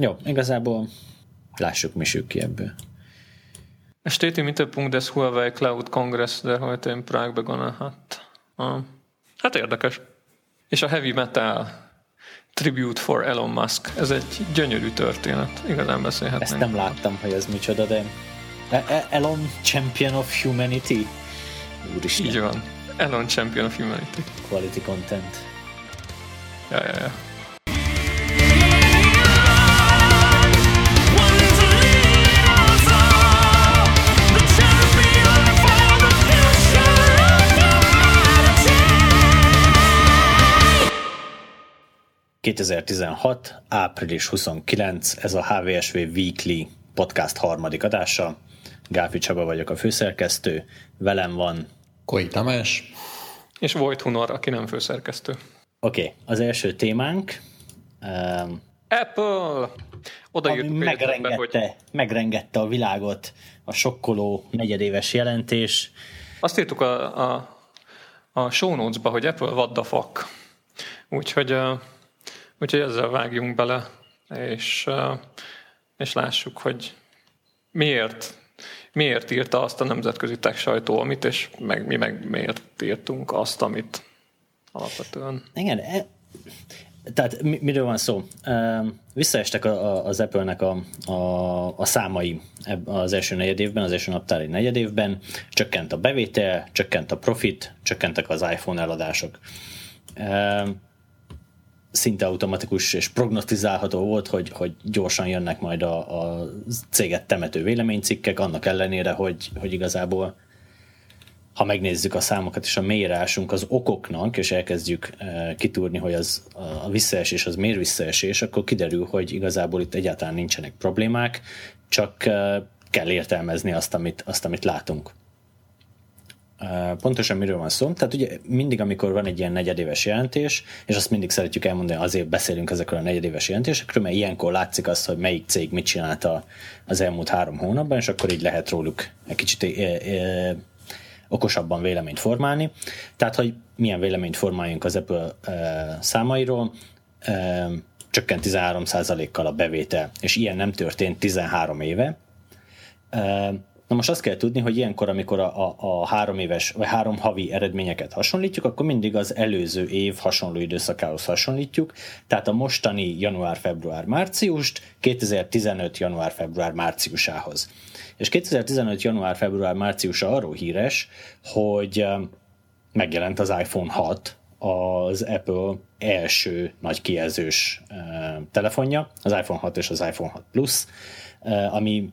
Jó, igazából lássuk, mi sük ki ebből. Mittelpunkt des Huawei Cloud Congress, der heute in hat. Ah, hát érdekes. És a Heavy Metal Tribute for Elon Musk. Ez egy gyönyörű történet. Igazán beszélhetnénk. Ezt nem láttam, hogy ez micsoda, de E- e- Elon Champion of Humanity? Úristen. Így van. Elon Champion of Humanity. Quality content. Ja, ja, ja. 2016. április 29. Ez a HVSV Weekly podcast harmadik adása. Gáfi Csaba vagyok a főszerkesztő. Velem van Koi Tamás. És Vojt Hunor, aki nem főszerkesztő. Oké, okay, az első témánk, um, Apple! Oda ami megrengette, hogy megrengette a világot, a sokkoló negyedéves jelentés. azt írtuk a, a, a show notes-ba, hogy Apple what the fuck. Úgyhogy, uh, úgyhogy ezzel vágjunk bele, és, és lássuk, hogy miért miért írta azt a nemzetközi tech sajtó, amit, és meg, mi meg miért írtunk azt, amit alapvetően. Igen, e, tehát mi, miről van szó? Visszaestek a, az Apple-nek a, a, a számai az első negyedévben, az első naptári negyedévben, csökkent a bevétel, csökkent a profit, csökkentek az iPhone eladások. Szinte automatikus és prognosztizálható volt, hogy, hogy gyorsan jönnek majd a, a céget temető véleménycikkek, annak ellenére, hogy, hogy igazából ha megnézzük a számokat és a mélyreásunk az okoknak, és elkezdjük uh, kitúrni, hogy az, a visszaesés az miért visszaesés, akkor kiderül, hogy igazából itt egyáltalán nincsenek problémák, csak uh, kell értelmezni azt, amit, azt, amit látunk. Pontosan miről van szó? Tehát ugye mindig, amikor van egy ilyen negyedéves jelentés, és azt mindig szeretjük elmondani, azért beszélünk ezekről a negyedéves jelentésekről, mert ilyenkor látszik azt, hogy melyik cég mit csinálta az elmúlt három hónapban, és akkor így lehet róluk egy kicsit okosabban véleményt formálni. Tehát, hogy milyen véleményt formáljunk az Apple számairól, csökkent 13%-kal a bevétel, és ilyen nem történt 13 éve. Na most azt kell tudni, hogy ilyenkor, amikor a, a, a három éves vagy három havi eredményeket hasonlítjuk, akkor mindig az előző év hasonló időszakához hasonlítjuk, tehát a mostani január-február-márciust 2015 január-február-márciusához. És 2015 január-február-márciusa arról híres, hogy megjelent az iPhone 6, az Apple első nagy kijelzős telefonja, az iPhone 6 és az iPhone 6 Plus, ami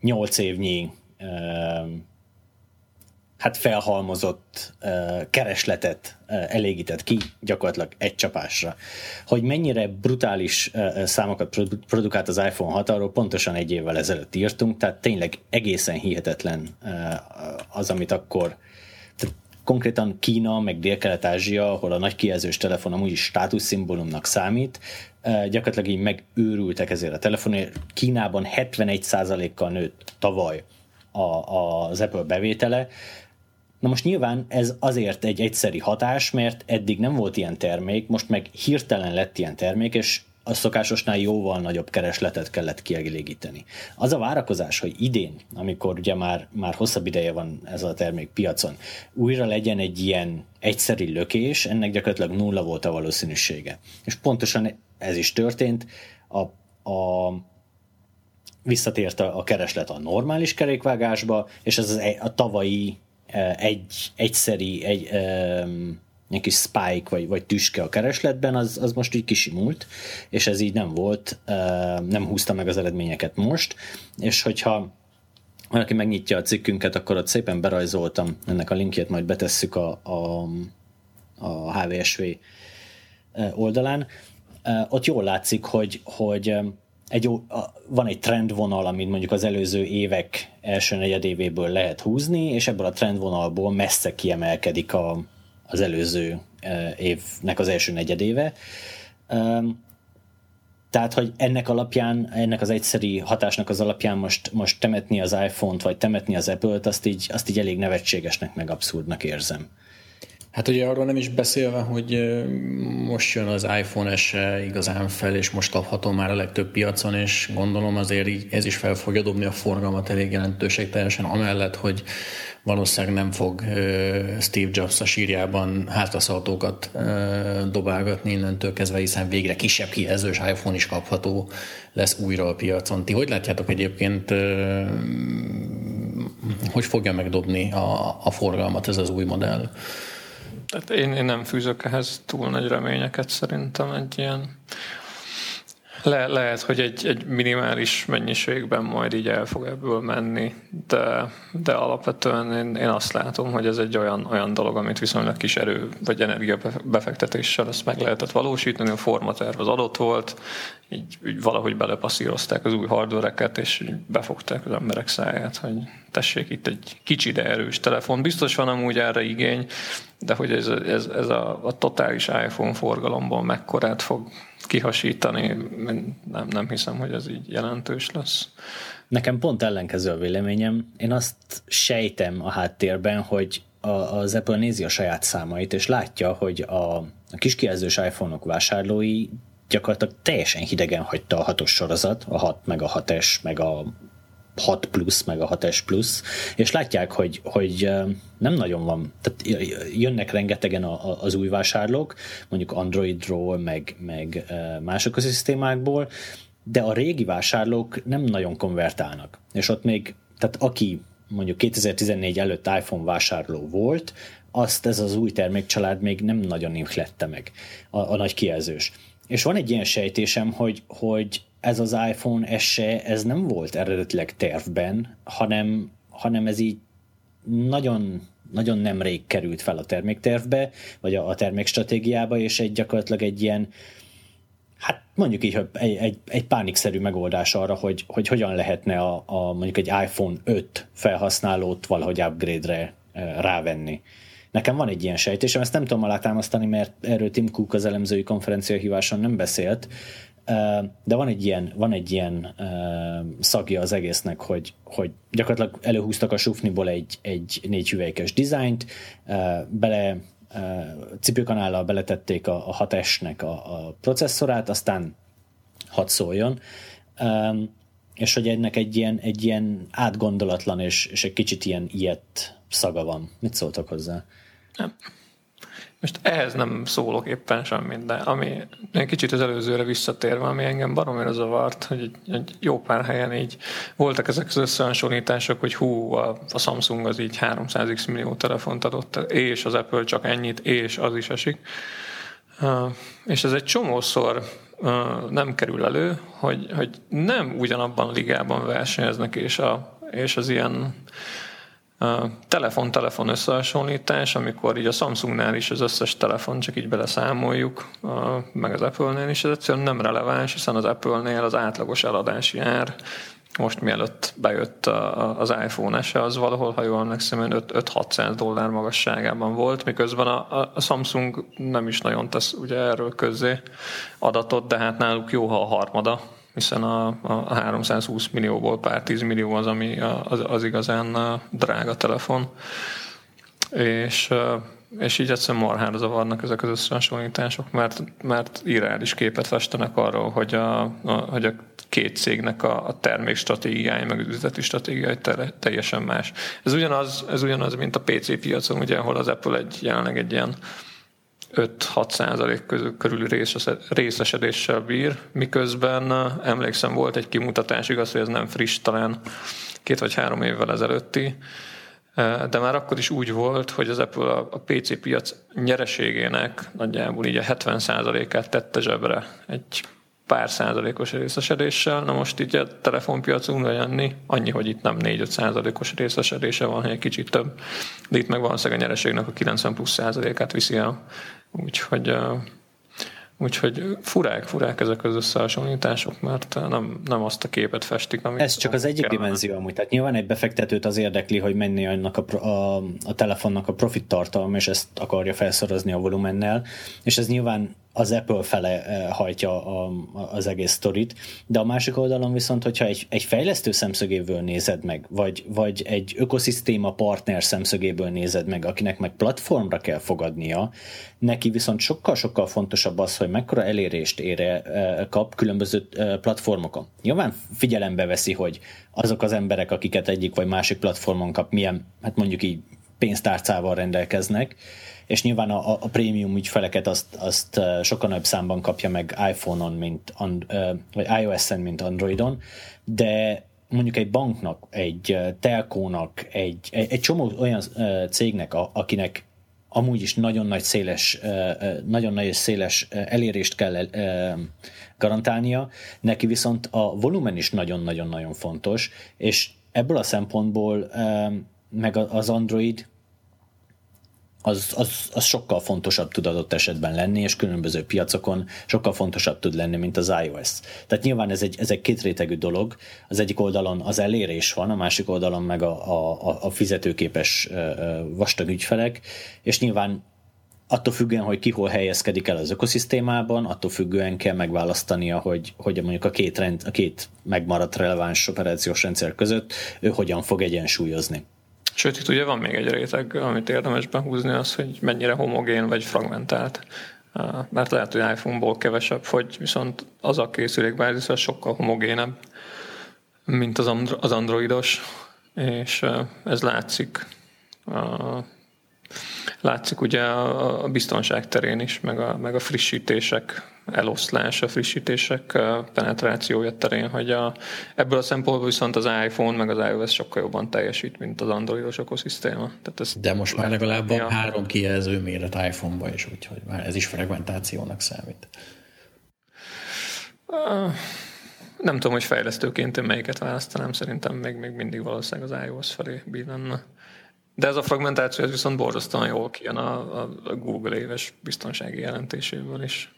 8 évnyi hát felhalmozott keresletet elégített ki gyakorlatilag egy csapásra. Hogy mennyire brutális számokat produkált az iPhone 6, arról pontosan egy évvel ezelőtt írtunk, tehát tényleg egészen hihetetlen az, amit akkor tehát konkrétan Kína, meg Dél-Kelet-Ázsia, ahol a nagy kijelzős telefon amúgy is státuszszimbólumnak számít, gyakorlatilag így megőrültek ezért a telefonért. Kínában 71%-kal nőtt tavaly a, a, az Apple bevétele. Na most nyilván ez azért egy egyszeri hatás, mert eddig nem volt ilyen termék, most meg hirtelen lett ilyen termék, és a szokásosnál jóval nagyobb keresletet kellett kielégíteni. Az a várakozás, hogy idén, amikor ugye már, már hosszabb ideje van ez a termék piacon, újra legyen egy ilyen egyszeri lökés, ennek gyakorlatilag nulla volt a valószínűsége. És pontosan ez is történt. A, a visszatért a, a kereslet a normális kerékvágásba, és ez az e, a tavalyi egy, egyszeri, egy, um, egy kis spike vagy, vagy tüske a keresletben, az, az most így kisimult, és ez így nem volt, nem húzta meg az eredményeket most, és hogyha valaki megnyitja a cikkünket, akkor ott szépen berajzoltam, ennek a linkjét majd betesszük a, a, a HVSV oldalán. Ott jól látszik, hogy, hogy egy, van egy trendvonal, amit mondjuk az előző évek első negyedévéből lehet húzni, és ebből a trendvonalból messze kiemelkedik a, az előző évnek az első negyedéve. Tehát, hogy ennek alapján, ennek az egyszeri hatásnak az alapján most, most temetni az iPhone-t, vagy temetni az Apple-t, azt így, azt így elég nevetségesnek, meg abszurdnak érzem. Hát ugye arról nem is beszélve, hogy most jön az iPhone SE igazán fel, és most kapható már a legtöbb piacon, és gondolom azért így ez is fel fogja dobni a forgalmat elég jelentőségteljesen, amellett, hogy valószínűleg nem fog Steve Jobs a sírjában hátaszautókat ö, dobálgatni innentől kezdve, hiszen végre kisebb kijelzős iPhone is kapható lesz újra a piacon. Ti hogy látjátok egyébként, hogy fogja megdobni a, a forgalmat ez az új modell? Tehát én, én nem fűzök ehhez túl nagy reményeket szerintem egy ilyen. Le, lehet, hogy egy, egy minimális mennyiségben majd így el fog ebből menni, de, de alapvetően én, én azt látom, hogy ez egy olyan, olyan dolog, amit viszonylag kis erő vagy energia befektetéssel ezt meg lehetett valósítani, a formaterv az adott volt, így, így valahogy belepasszírozták az új hardvereket, és befogták az emberek száját, hogy tessék itt egy kicsi, de erős telefon. Biztos van amúgy erre igény, de hogy ez, ez, ez a, a totális iPhone forgalomból mekkorát fog kihasítani, nem, nem hiszem, hogy ez így jelentős lesz. Nekem pont ellenkező a véleményem. Én azt sejtem a háttérben, hogy a, az Apple nézi a saját számait, és látja, hogy a, a kiskijelzős iPhone-ok vásárlói gyakorlatilag teljesen hidegen hagyta a hatos sorozat, a 6, meg a 6S, meg a 6 plusz, meg a 6S plusz, és látják, hogy, hogy nem nagyon van, tehát jönnek rengetegen a, az új vásárlók, mondjuk Androidról, meg, meg más ökoszisztémákból, de a régi vásárlók nem nagyon konvertálnak. És ott még, tehát aki mondjuk 2014 előtt iPhone vásárló volt, azt ez az új termékcsalád még nem nagyon inflette meg, a, a nagy kijelzős. És van egy ilyen sejtésem, hogy, hogy ez az iPhone SE, ez nem volt eredetileg tervben, hanem, hanem ez így nagyon, nagyon nemrég került fel a terméktervbe, vagy a, a termékstratégiába, és egy gyakorlatilag egy ilyen, hát mondjuk így, egy, egy, egy pánikszerű megoldás arra, hogy, hogy hogyan lehetne a, a mondjuk egy iPhone 5 felhasználót valahogy upgrade-re rávenni. Nekem van egy ilyen sejtésem, ezt nem tudom alátámasztani, mert erről Tim Cook az elemzői konferencia híváson nem beszélt, de van egy ilyen, van egy ilyen szagja az egésznek, hogy, hogy gyakorlatilag előhúztak a sufniból egy, egy négy hüvelykes dizájnt, bele cipőkanállal beletették a, a 6S-nek a, a processzorát, aztán hat szóljon, és hogy ennek egy ilyen, egy ilyen átgondolatlan és, és egy kicsit ilyen ilyet szaga van. Mit szóltak hozzá? Nem. Most ehhez nem szólok éppen semmit, de ami egy kicsit az előzőre visszatérve, ami engem baromira zavart, hogy egy, egy jó pár helyen így voltak ezek az összehasonlítások, hogy hú, a, a Samsung az így 300x millió telefont adott, és az Apple csak ennyit, és az is esik. Uh, és ez egy csomószor uh, nem kerül elő, hogy, hogy nem ugyanabban a ligában versenyeznek, és, a, és az ilyen telefon-telefon összehasonlítás, amikor így a Samsungnál is az összes telefon csak így beleszámoljuk, meg az Apple-nél is, ez egyszerűen nem releváns, hiszen az Apple-nél az átlagos eladási ár most mielőtt bejött az iPhone se, az valahol, ha jól emlékszem, 5-600 dollár magasságában volt, miközben a, a Samsung nem is nagyon tesz ugye erről közzé adatot, de hát náluk jó, ha a harmada hiszen a, a 320 millióból pár 10 millió az, ami az, az igazán drága telefon. És, és így egyszerűen marhára zavarnak ezek az összehasonlítások, mert, mert irreális képet festenek arról, hogy a, a, hogy a két cégnek a, a termék stratégiája, meg az üzleti stratégiája teljesen más. Ez ugyanaz, ez ugyanaz, mint a PC piacon, ugye, ahol az Apple egy, jelenleg egy ilyen 5-6 százalék körüli részesedéssel bír, miközben emlékszem volt egy kimutatás, igaz, hogy ez nem friss, talán két vagy három évvel ezelőtti, de már akkor is úgy volt, hogy az Apple a PC piac nyereségének nagyjából így a 70 százalékát tette zsebre egy pár százalékos részesedéssel. Na most így a telefonpiacunkra jönni, annyi, hogy itt nem 4-5 százalékos részesedése van, hanem egy kicsit több, de itt meg valószínűleg a nyereségnek a 90 plusz százalékát viszi el. Úgyhogy, úgyhogy furák, furák ezek az összehasonlítások, mert nem, nem azt a képet festik, amit Ez csak az egyik kellene. dimenzió amúgy. Tehát nyilván egy befektetőt az érdekli, hogy mennyi annak a, a, a telefonnak a profit tartalma, és ezt akarja felszorozni a volumennel, és ez nyilván az Apple fele eh, hajtja a, az egész sztorit, de a másik oldalon viszont, hogyha egy, egy fejlesztő szemszögéből nézed meg, vagy, vagy egy ökoszisztéma partner szemszögéből nézed meg, akinek meg platformra kell fogadnia, neki viszont sokkal-sokkal fontosabb az, hogy mekkora elérést ére eh, kap különböző eh, platformokon. Nyilván figyelembe veszi, hogy azok az emberek, akiket egyik vagy másik platformon kap, milyen, hát mondjuk így pénztárcával rendelkeznek, és nyilván a, a prémium ügyfeleket azt, azt sokkal nagyobb számban kapja meg iPhone-on, mint vagy iOS-en, mint Androidon, de mondjuk egy banknak, egy telkónak, egy, egy, egy csomó olyan cégnek, akinek amúgy is nagyon nagy széles, nagyon nagy széles elérést kell garantálnia, neki viszont a volumen is nagyon-nagyon-nagyon fontos, és ebből a szempontból meg az Android az, az, az sokkal fontosabb tud adott esetben lenni, és különböző piacokon sokkal fontosabb tud lenni, mint az iOS. Tehát nyilván ez egy, ez egy kétrétegű dolog. Az egyik oldalon az elérés van, a másik oldalon meg a, a, a fizetőképes vastag ügyfelek, és nyilván attól függően, hogy ki hol helyezkedik el az ökoszisztémában, attól függően kell megválasztania, hogy, hogy mondjuk a két, rend, a két megmaradt releváns operációs rendszer között ő hogyan fog egyensúlyozni. Sőt, itt ugye van még egy réteg, amit érdemes behúzni, az, hogy mennyire homogén vagy fragmentált. Mert lehet, hogy iPhone-ból kevesebb fogy, viszont az a készülékbázis az sokkal homogénebb, mint az androidos, és ez látszik látszik ugye a biztonság terén is, meg a, meg a frissítések eloszlás, a frissítések penetrációja terén, hogy a, ebből a szempontból viszont az iPhone meg az iOS sokkal jobban teljesít, mint az androidos ökoszisztéma. Tehát ez De most már legalább van a... három kijelző méret iPhone-ba is, úgyhogy már ez is fragmentációnak számít. Nem tudom, hogy fejlesztőként én melyiket választanám, szerintem még, még mindig valószínűleg az iOS felé bírnana. De ez a fragmentáció ez viszont borzasztóan jól kijön a, a Google éves biztonsági jelentéséből is.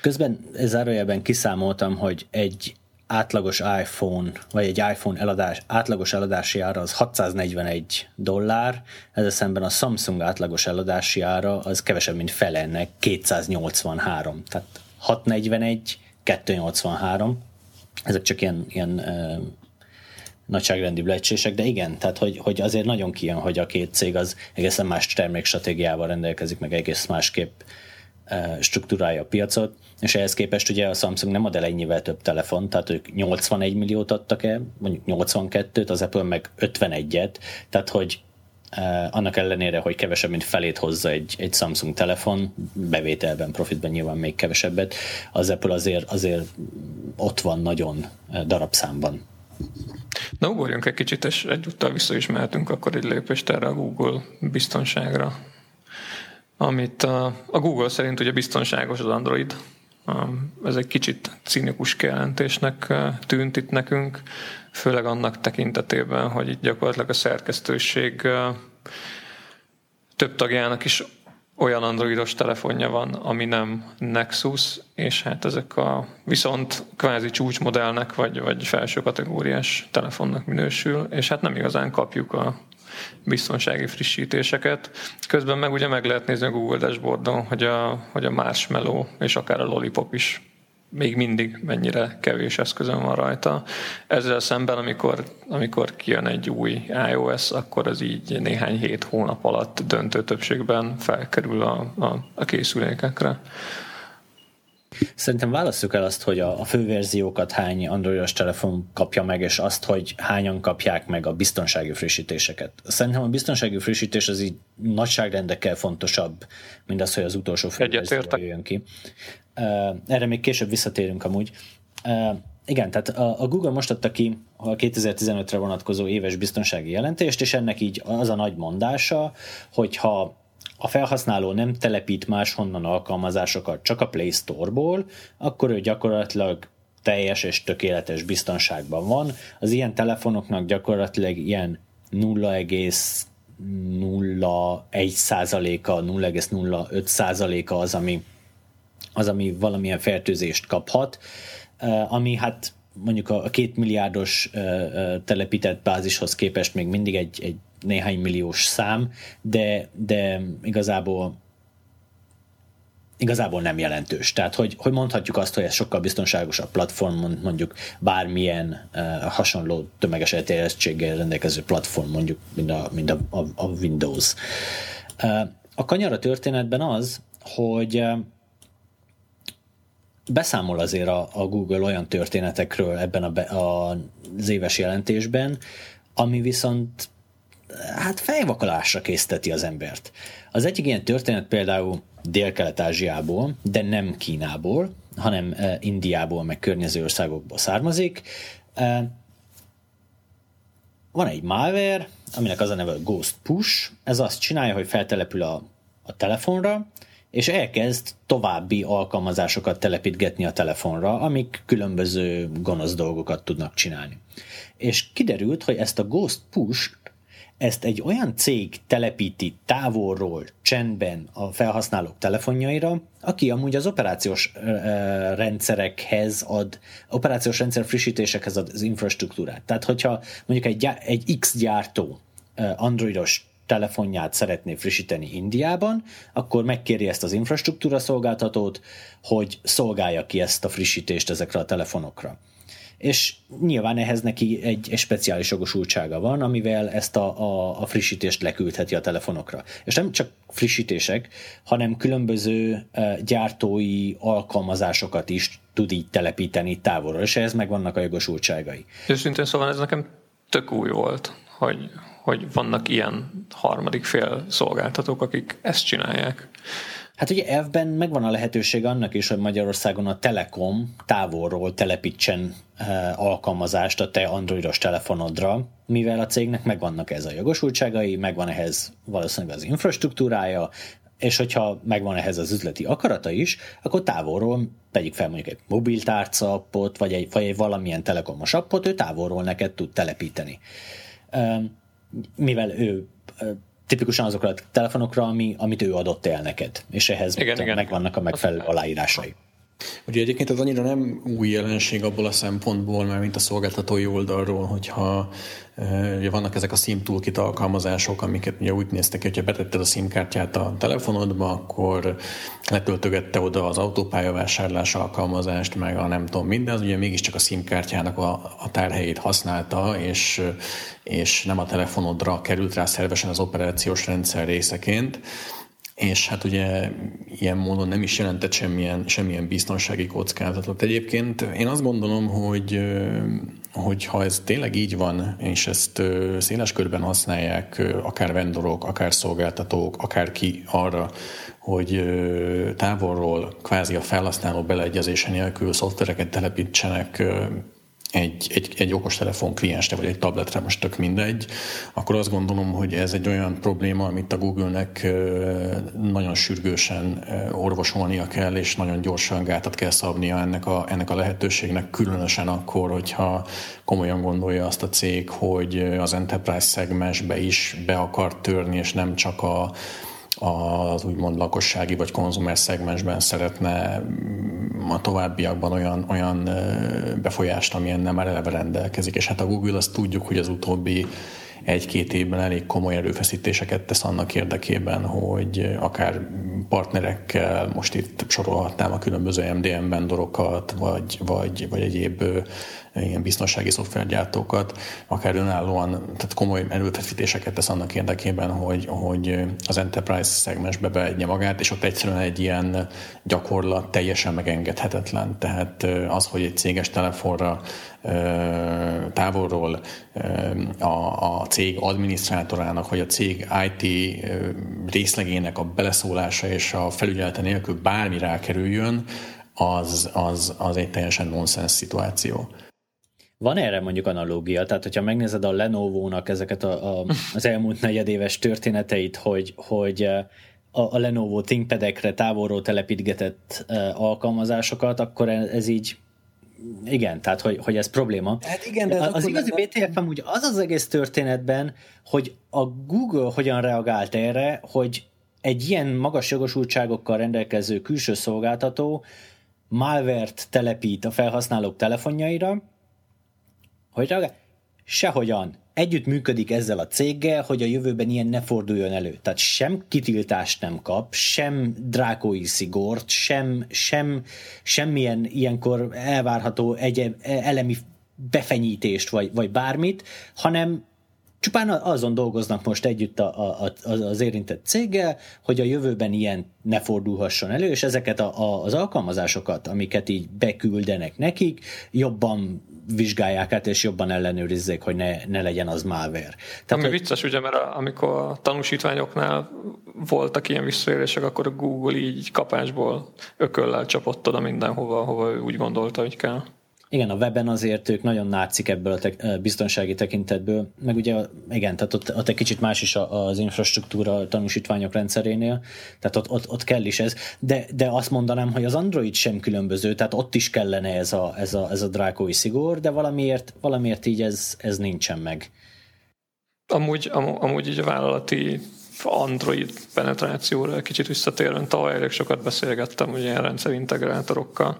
Közben zárójelben kiszámoltam, hogy egy átlagos iPhone, vagy egy iPhone eladás, átlagos eladási ára az 641 dollár, ezzel szemben a Samsung átlagos eladási ára az kevesebb, mint fele ennek, 283. Tehát 641, 283. Ezek csak ilyen, ilyen nagyságrendi lecsések, de igen, tehát hogy, hogy azért nagyon kijön, hogy a két cég az egészen más termékstratégiával rendelkezik, meg egész másképp e, struktúrálja a piacot, és ehhez képest ugye a Samsung nem ad el ennyivel több telefon, tehát ők 81 milliót adtak el, mondjuk 82-t, az Apple meg 51-et, tehát hogy Uh, annak ellenére, hogy kevesebb, mint felét hozza egy, egy Samsung telefon, bevételben, profitben nyilván még kevesebbet, az Apple azért, azért ott van nagyon darabszámban. Na, ugorjunk egy kicsit, és egyúttal vissza is mehetünk akkor egy lépést erre a Google biztonságra. Amit a, Google szerint ugye biztonságos az Android. Ez egy kicsit cínikus kijelentésnek tűnt itt nekünk, főleg annak tekintetében, hogy itt gyakorlatilag a szerkesztőség több tagjának is olyan androidos telefonja van, ami nem Nexus, és hát ezek a viszont kvázi csúcsmodellnek, vagy, vagy felső kategóriás telefonnak minősül, és hát nem igazán kapjuk a biztonsági frissítéseket. Közben meg ugye meg lehet nézni a Google dashboardon, hogy a, hogy a Marshmallow és akár a Lollipop is még mindig mennyire kevés eszközön van rajta. Ezzel szemben, amikor, amikor kijön egy új iOS, akkor az így néhány hét hónap alatt döntő többségben felkerül a, a, a készülékekre. Szerintem válasszuk el azt, hogy a, a főverziókat hány androidos telefon kapja meg, és azt, hogy hányan kapják meg a biztonsági frissítéseket. Szerintem a biztonsági frissítés az így nagyságrendekkel fontosabb, mint az, hogy az utolsó főverzió jön ki. Erre még később visszatérünk amúgy. Igen, tehát a Google most adta ki a 2015-re vonatkozó éves biztonsági jelentést, és ennek így az a nagy mondása, hogyha a felhasználó nem telepít máshonnan alkalmazásokat csak a Play Store-ból, akkor ő gyakorlatilag teljes és tökéletes biztonságban van. Az ilyen telefonoknak gyakorlatilag ilyen 0,01 százaléka, 0,05 százaléka az, ami az, ami valamilyen fertőzést kaphat, ami hát mondjuk a két milliárdos telepített bázishoz képest még mindig egy, egy néhány milliós szám, de, de igazából igazából nem jelentős. Tehát, hogy, hogy mondhatjuk azt, hogy ez sokkal biztonságosabb platform, mondjuk bármilyen uh, hasonló tömeges elterjedtséggel rendelkező platform, mondjuk, mint a, mint a, a, a Windows. Uh, a kanyar a történetben az, hogy uh, beszámol azért a, a Google olyan történetekről ebben a, be, a, az éves jelentésben, ami viszont hát fejvakalásra készteti az embert. Az egyik ilyen történet például Dél-Kelet-Ázsiából, de nem Kínából, hanem uh, Indiából, meg környező országokból származik. Uh, van egy malware, aminek az a neve Ghost Push, ez azt csinálja, hogy feltelepül a, a telefonra, és elkezd további alkalmazásokat telepítgetni a telefonra, amik különböző gonosz dolgokat tudnak csinálni. És kiderült, hogy ezt a Ghost Push ezt egy olyan cég telepíti távolról, csendben a felhasználók telefonjaira, aki amúgy az operációs rendszerekhez ad, operációs rendszer frissítésekhez ad az infrastruktúrát. Tehát, hogyha mondjuk egy, egy X gyártó androidos telefonját szeretné frissíteni Indiában, akkor megkéri ezt az infrastruktúra szolgáltatót, hogy szolgálja ki ezt a frissítést ezekre a telefonokra és nyilván ehhez neki egy, egy speciális jogosultsága van, amivel ezt a, a, a frissítést leküldheti a telefonokra. És nem csak frissítések, hanem különböző gyártói alkalmazásokat is tud így telepíteni távolról, és ehhez megvannak a jogosultságai. Őszintén szóval ez nekem tök új volt, hogy, hogy vannak ilyen harmadik fél szolgáltatók, akik ezt csinálják. Hát ugye elvben megvan a lehetőség annak is, hogy Magyarországon a Telekom távolról telepítsen uh, alkalmazást a te androidos telefonodra, mivel a cégnek megvannak ez a jogosultságai, megvan ehhez valószínűleg az infrastruktúrája, és hogyha megvan ehhez az üzleti akarata is, akkor távolról tegyük fel mondjuk egy mobiltárca appot, vagy egy, vagy egy valamilyen telekomos appot, ő távolról neked tud telepíteni. Mivel ő tipikusan azokra a telefonokra, ami, amit ő adott el neked, és ehhez igen, igen. megvannak a megfelelő aláírásai. Ugye egyébként ez annyira nem új jelenség abból a szempontból, mert mint a szolgáltatói oldalról, hogyha ugye vannak ezek a SIM toolkit alkalmazások, amiket ugye úgy néztek hogyha betetted a SIM kártyát a telefonodba, akkor letöltögette oda az autópályavásárlás alkalmazást, meg a nem tudom minden, az ugye mégiscsak a SIM kártyának a, a tárhelyét használta, és, és nem a telefonodra került rá szervesen az operációs rendszer részeként és hát ugye ilyen módon nem is jelentett semmilyen, semmilyen biztonsági kockázatot. Egyébként én azt gondolom, hogy, hogy ha ez tényleg így van, és ezt széles körben használják akár vendorok, akár szolgáltatók, akár ki arra, hogy távolról kvázi a felhasználó beleegyezése nélkül szoftvereket telepítsenek egy, egy, egy okostelefon kliensre, vagy egy tabletre, most tök mindegy, akkor azt gondolom, hogy ez egy olyan probléma, amit a Google-nek nagyon sürgősen orvosolnia kell, és nagyon gyorsan gátat kell szabnia ennek a, ennek a lehetőségnek, különösen akkor, hogyha komolyan gondolja azt a cég, hogy az enterprise szegmensbe is be akar törni, és nem csak a, az úgymond lakossági vagy konzumer szegmensben szeretne mm, a továbbiakban olyan, olyan befolyást, amilyen nem eleve rendelkezik. És hát a Google azt tudjuk, hogy az utóbbi egy-két évben elég komoly erőfeszítéseket tesz annak érdekében, hogy akár partnerekkel, most itt sorolhatnám a különböző MDM vendorokat, vagy, vagy, vagy egyéb ilyen biztonsági szoftvergyártókat, akár önállóan, tehát komoly erőfeszítéseket tesz annak érdekében, hogy, hogy az enterprise szegmensbe beegye magát, és ott egyszerűen egy ilyen gyakorlat teljesen megengedhetetlen. Tehát az, hogy egy céges telefonra távolról a, a cég adminisztrátorának, vagy a cég IT részlegének a beleszólása és a felügyelete nélkül bármi rákerüljön, az, az, az egy teljesen nonsens szituáció. Van erre mondjuk analógia, tehát hogyha megnézed a Lenovo-nak ezeket a, a, az elmúlt negyedéves történeteit, hogy, hogy a, a Lenovo ThinkPad-ekre távolról telepítgetett alkalmazásokat, akkor ez így igen, tehát hogy, hogy ez probléma. Hát igen, de az, az igazi BTF úgy az az egész történetben, hogy a Google hogyan reagált erre, hogy egy ilyen magas jogosultságokkal rendelkező külső szolgáltató malvert telepít a felhasználók telefonjaira, hogy reagál? Sehogyan. együtt működik ezzel a céggel, hogy a jövőben ilyen ne forduljon elő. Tehát sem kitiltást nem kap, sem drákói szigort, sem, sem semmilyen ilyenkor elvárható egyéb elemi befenyítést, vagy, vagy bármit, hanem csupán azon dolgoznak most együtt a, a, az érintett céggel, hogy a jövőben ilyen ne fordulhasson elő, és ezeket a, a, az alkalmazásokat, amiket így beküldenek nekik, jobban vizsgálják át, és jobban ellenőrizzék, hogy ne, ne legyen az malware. Tehát, Ami vicces, ugye, mert a, amikor a tanúsítványoknál voltak ilyen visszaélések, akkor a Google így kapásból ököllel csapott oda mindenhova, ahova ő úgy gondolta, hogy kell. Igen, a weben azért ők nagyon nátszik ebből a te- biztonsági tekintetből, meg ugye igen, tehát ott, ott egy kicsit más is az infrastruktúra a tanúsítványok rendszerénél, tehát ott, ott, ott kell is ez, de, de azt mondanám, hogy az Android sem különböző, tehát ott is kellene ez a, ez a, ez a drákói szigor, de valamiért, valamiért így ez, ez nincsen meg. Amúgy, am, amúgy így a vállalati Android penetrációra kicsit visszatérve, tavaly elég sokat beszélgettem ugye ilyen rendszerintegrátorokkal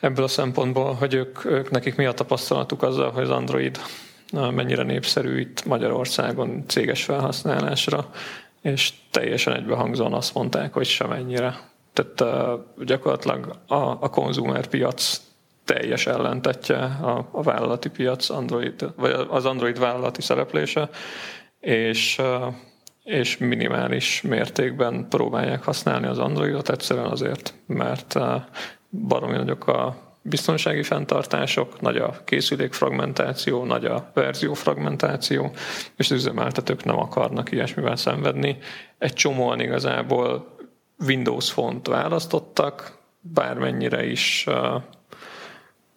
ebből a szempontból, hogy ők, ők nekik mi a tapasztalatuk azzal, hogy az Android mennyire népszerű itt Magyarországon céges felhasználásra, és teljesen egybehangzóan azt mondták, hogy semennyire. Tehát gyakorlatilag a, a konzumer piac teljes ellentetje a, a vállalati piac, Android, vagy az Android vállalati szereplése, és és minimális mértékben próbálják használni az Androidot egyszerűen azért, mert eh, baromi nagyok a biztonsági fenntartások, nagy a készülékfragmentáció, nagy a verziófragmentáció, és az üzemeltetők nem akarnak ilyesmivel szenvedni. Egy csomóan igazából Windows font választottak, bármennyire is uh,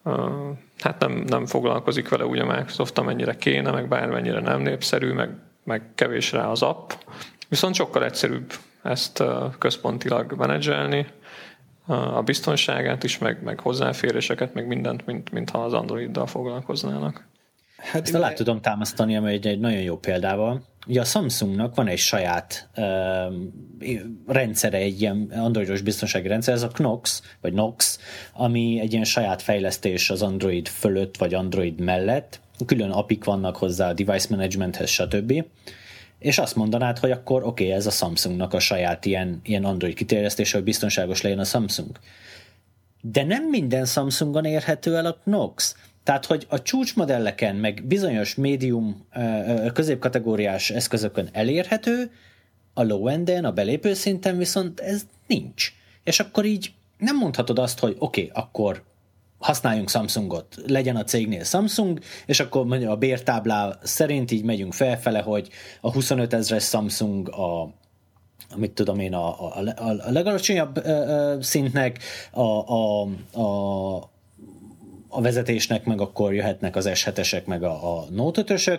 uh, hát nem, nem foglalkozik vele úgy a Microsoft, amennyire kéne, meg bármennyire nem népszerű, meg meg kevés rá az app. Viszont sokkal egyszerűbb ezt központilag menedzselni, a biztonságát is, meg, meg hozzáféréseket, meg mindent, mint, mintha az Androiddal foglalkoznának. Hát Ezt alá tudom támasztani, ami egy, egy nagyon jó példával. Ugye a Samsungnak van egy saját uh, rendszere, egy ilyen androidos biztonsági rendszer, ez a Knox, vagy Nox, ami egy ilyen saját fejlesztés az Android fölött, vagy Android mellett, külön apik vannak hozzá a device managementhez, stb. És azt mondanád, hogy akkor oké, okay, ez a Samsungnak a saját ilyen, ilyen Android kiterjesztése, hogy biztonságos legyen a Samsung. De nem minden Samsungon érhető el a Knox. Tehát, hogy a csúcsmodelleken, meg bizonyos médium középkategóriás eszközökön elérhető, a low-enden, a belépő szinten viszont ez nincs. És akkor így nem mondhatod azt, hogy oké, okay, akkor használjunk Samsungot, legyen a cégnél Samsung, és akkor mondja a bértáblá szerint így megyünk felfele, hogy a 25 ezres Samsung a amit tudom én, a, a, a legalacsonyabb ö, ö, szintnek, a, a, a, a vezetésnek, meg akkor jöhetnek az S7-esek, meg a, a Note 5-ösök,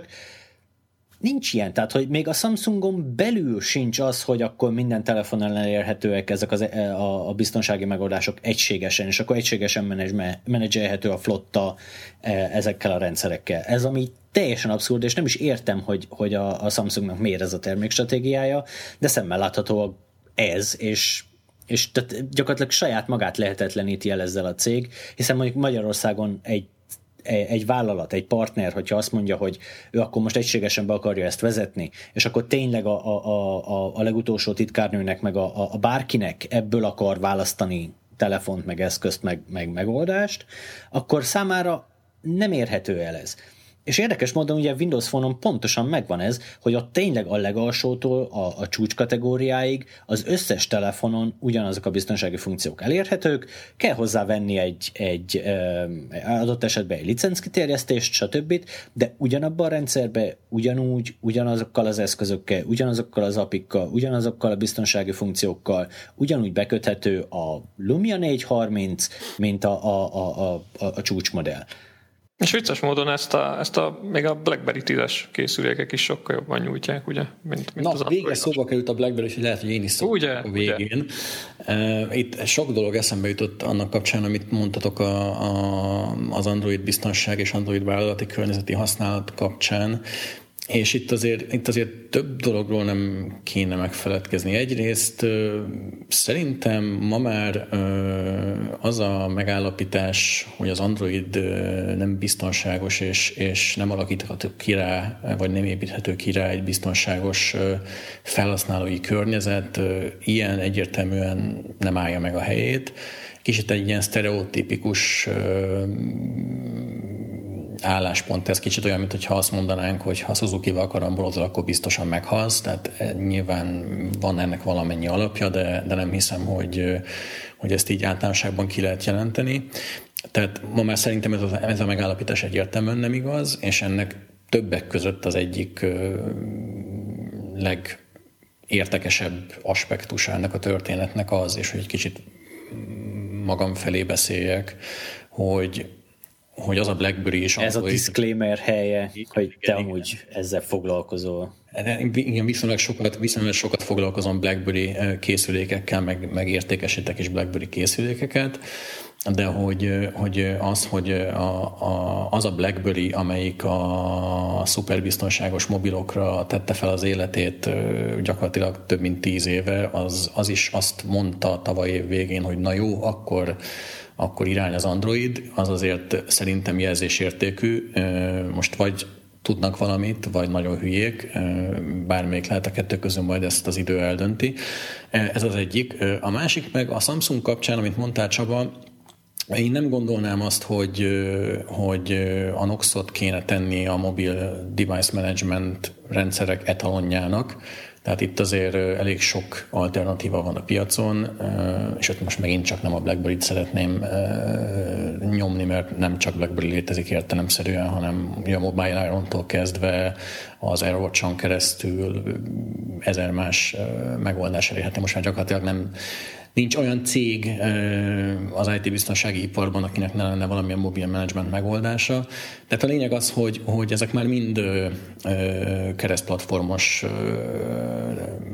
Nincs ilyen, tehát hogy még a Samsungon belül sincs az, hogy akkor minden telefonon elérhetőek ezek az, e, a, a biztonsági megoldások egységesen, és akkor egységesen menedzselhető a flotta e, ezekkel a rendszerekkel. Ez ami teljesen abszurd, és nem is értem, hogy, hogy a, a Samsungnak miért ez a termékstratégiája, de szemmel látható ez, és és tehát gyakorlatilag saját magát lehetetleníti el ezzel a cég, hiszen mondjuk Magyarországon egy egy vállalat, egy partner, hogyha azt mondja, hogy ő akkor most egységesen be akarja ezt vezetni, és akkor tényleg a, a, a, a legutolsó titkárnőnek, meg a, a bárkinek ebből akar választani telefont, meg eszközt, meg, meg megoldást, akkor számára nem érhető el ez. És érdekes módon ugye Windows Phone-on pontosan megvan ez, hogy ott tényleg a legalsótól a, a csúcs kategóriáig az összes telefonon ugyanazok a biztonsági funkciók elérhetők, kell hozzá venni egy, egy adott esetben egy licenckiterjesztést, stb., de ugyanabban a rendszerben ugyanúgy, ugyanazokkal az eszközökkel, ugyanazokkal az apikkal, ugyanazokkal a biztonsági funkciókkal, ugyanúgy beköthető a Lumia 430, mint a, a, a, a, a csúcsmodell. És vicces módon ezt a, ezt a még a BlackBerry 10-es készülékek is sokkal jobban nyújtják, ugye, mint, mint Na, az végre szóba került a BlackBerry, és lehet, hogy én is szóba ugye, a végén. Ugye. Itt sok dolog eszembe jutott annak kapcsán, amit mondtatok a, a, az Android biztonság és Android vállalati környezeti használat kapcsán. És itt azért, itt azért több dologról nem kéne megfeledkezni. Egyrészt szerintem ma már az a megállapítás, hogy az Android nem biztonságos és, és nem alakítható ki rá, vagy nem építhető ki rá egy biztonságos felhasználói környezet, ilyen egyértelműen nem állja meg a helyét. Kicsit egy ilyen sztereotipikus álláspont, ez kicsit olyan, mintha azt mondanánk, hogy ha Suzuki-val karambolozol, akkor biztosan meghalsz, tehát eh, nyilván van ennek valamennyi alapja, de, de nem hiszem, hogy, eh, hogy ezt így általánosságban ki lehet jelenteni. Tehát ma már szerintem ez a, ez a megállapítás egyértelműen nem igaz, és ennek többek között az egyik eh, legértekesebb aspektusa ennek a történetnek az, és hogy egy kicsit magam felé beszéljek, hogy hogy az a BlackBerry is... Ez a disclaimer helye, hogy te amúgy ezzel foglalkozol. Igen, viszonylag sokat, viszonylag sokat foglalkozom BlackBerry készülékekkel, meg, meg értékesítek is BlackBerry készülékeket, de hogy, hogy az, hogy a, a, az a BlackBerry, amelyik a szuperbiztonságos mobilokra tette fel az életét gyakorlatilag több mint tíz éve, az, az is azt mondta tavaly év végén, hogy na jó, akkor akkor irány az Android, az azért szerintem jelzésértékű. Most vagy tudnak valamit, vagy nagyon hülyék, bármelyik lehet a kettő közül, majd ezt az idő eldönti. Ez az egyik. A másik meg a Samsung kapcsán, amit mondtál Csaba, én nem gondolnám azt, hogy, hogy a Noxot kéne tenni a mobil device management rendszerek etalonjának, tehát itt azért elég sok alternatíva van a piacon, és ott most megint csak nem a BlackBerry-t szeretném nyomni, mert nem csak BlackBerry létezik értelemszerűen, hanem a Mobile Iron-tól kezdve az AirWatch-on keresztül ezer más megoldás elérhető. Most már gyakorlatilag nem nincs olyan cég az IT biztonsági iparban, akinek ne lenne valamilyen mobil management megoldása. Tehát a lényeg az, hogy, hogy ezek már mind keresztplatformos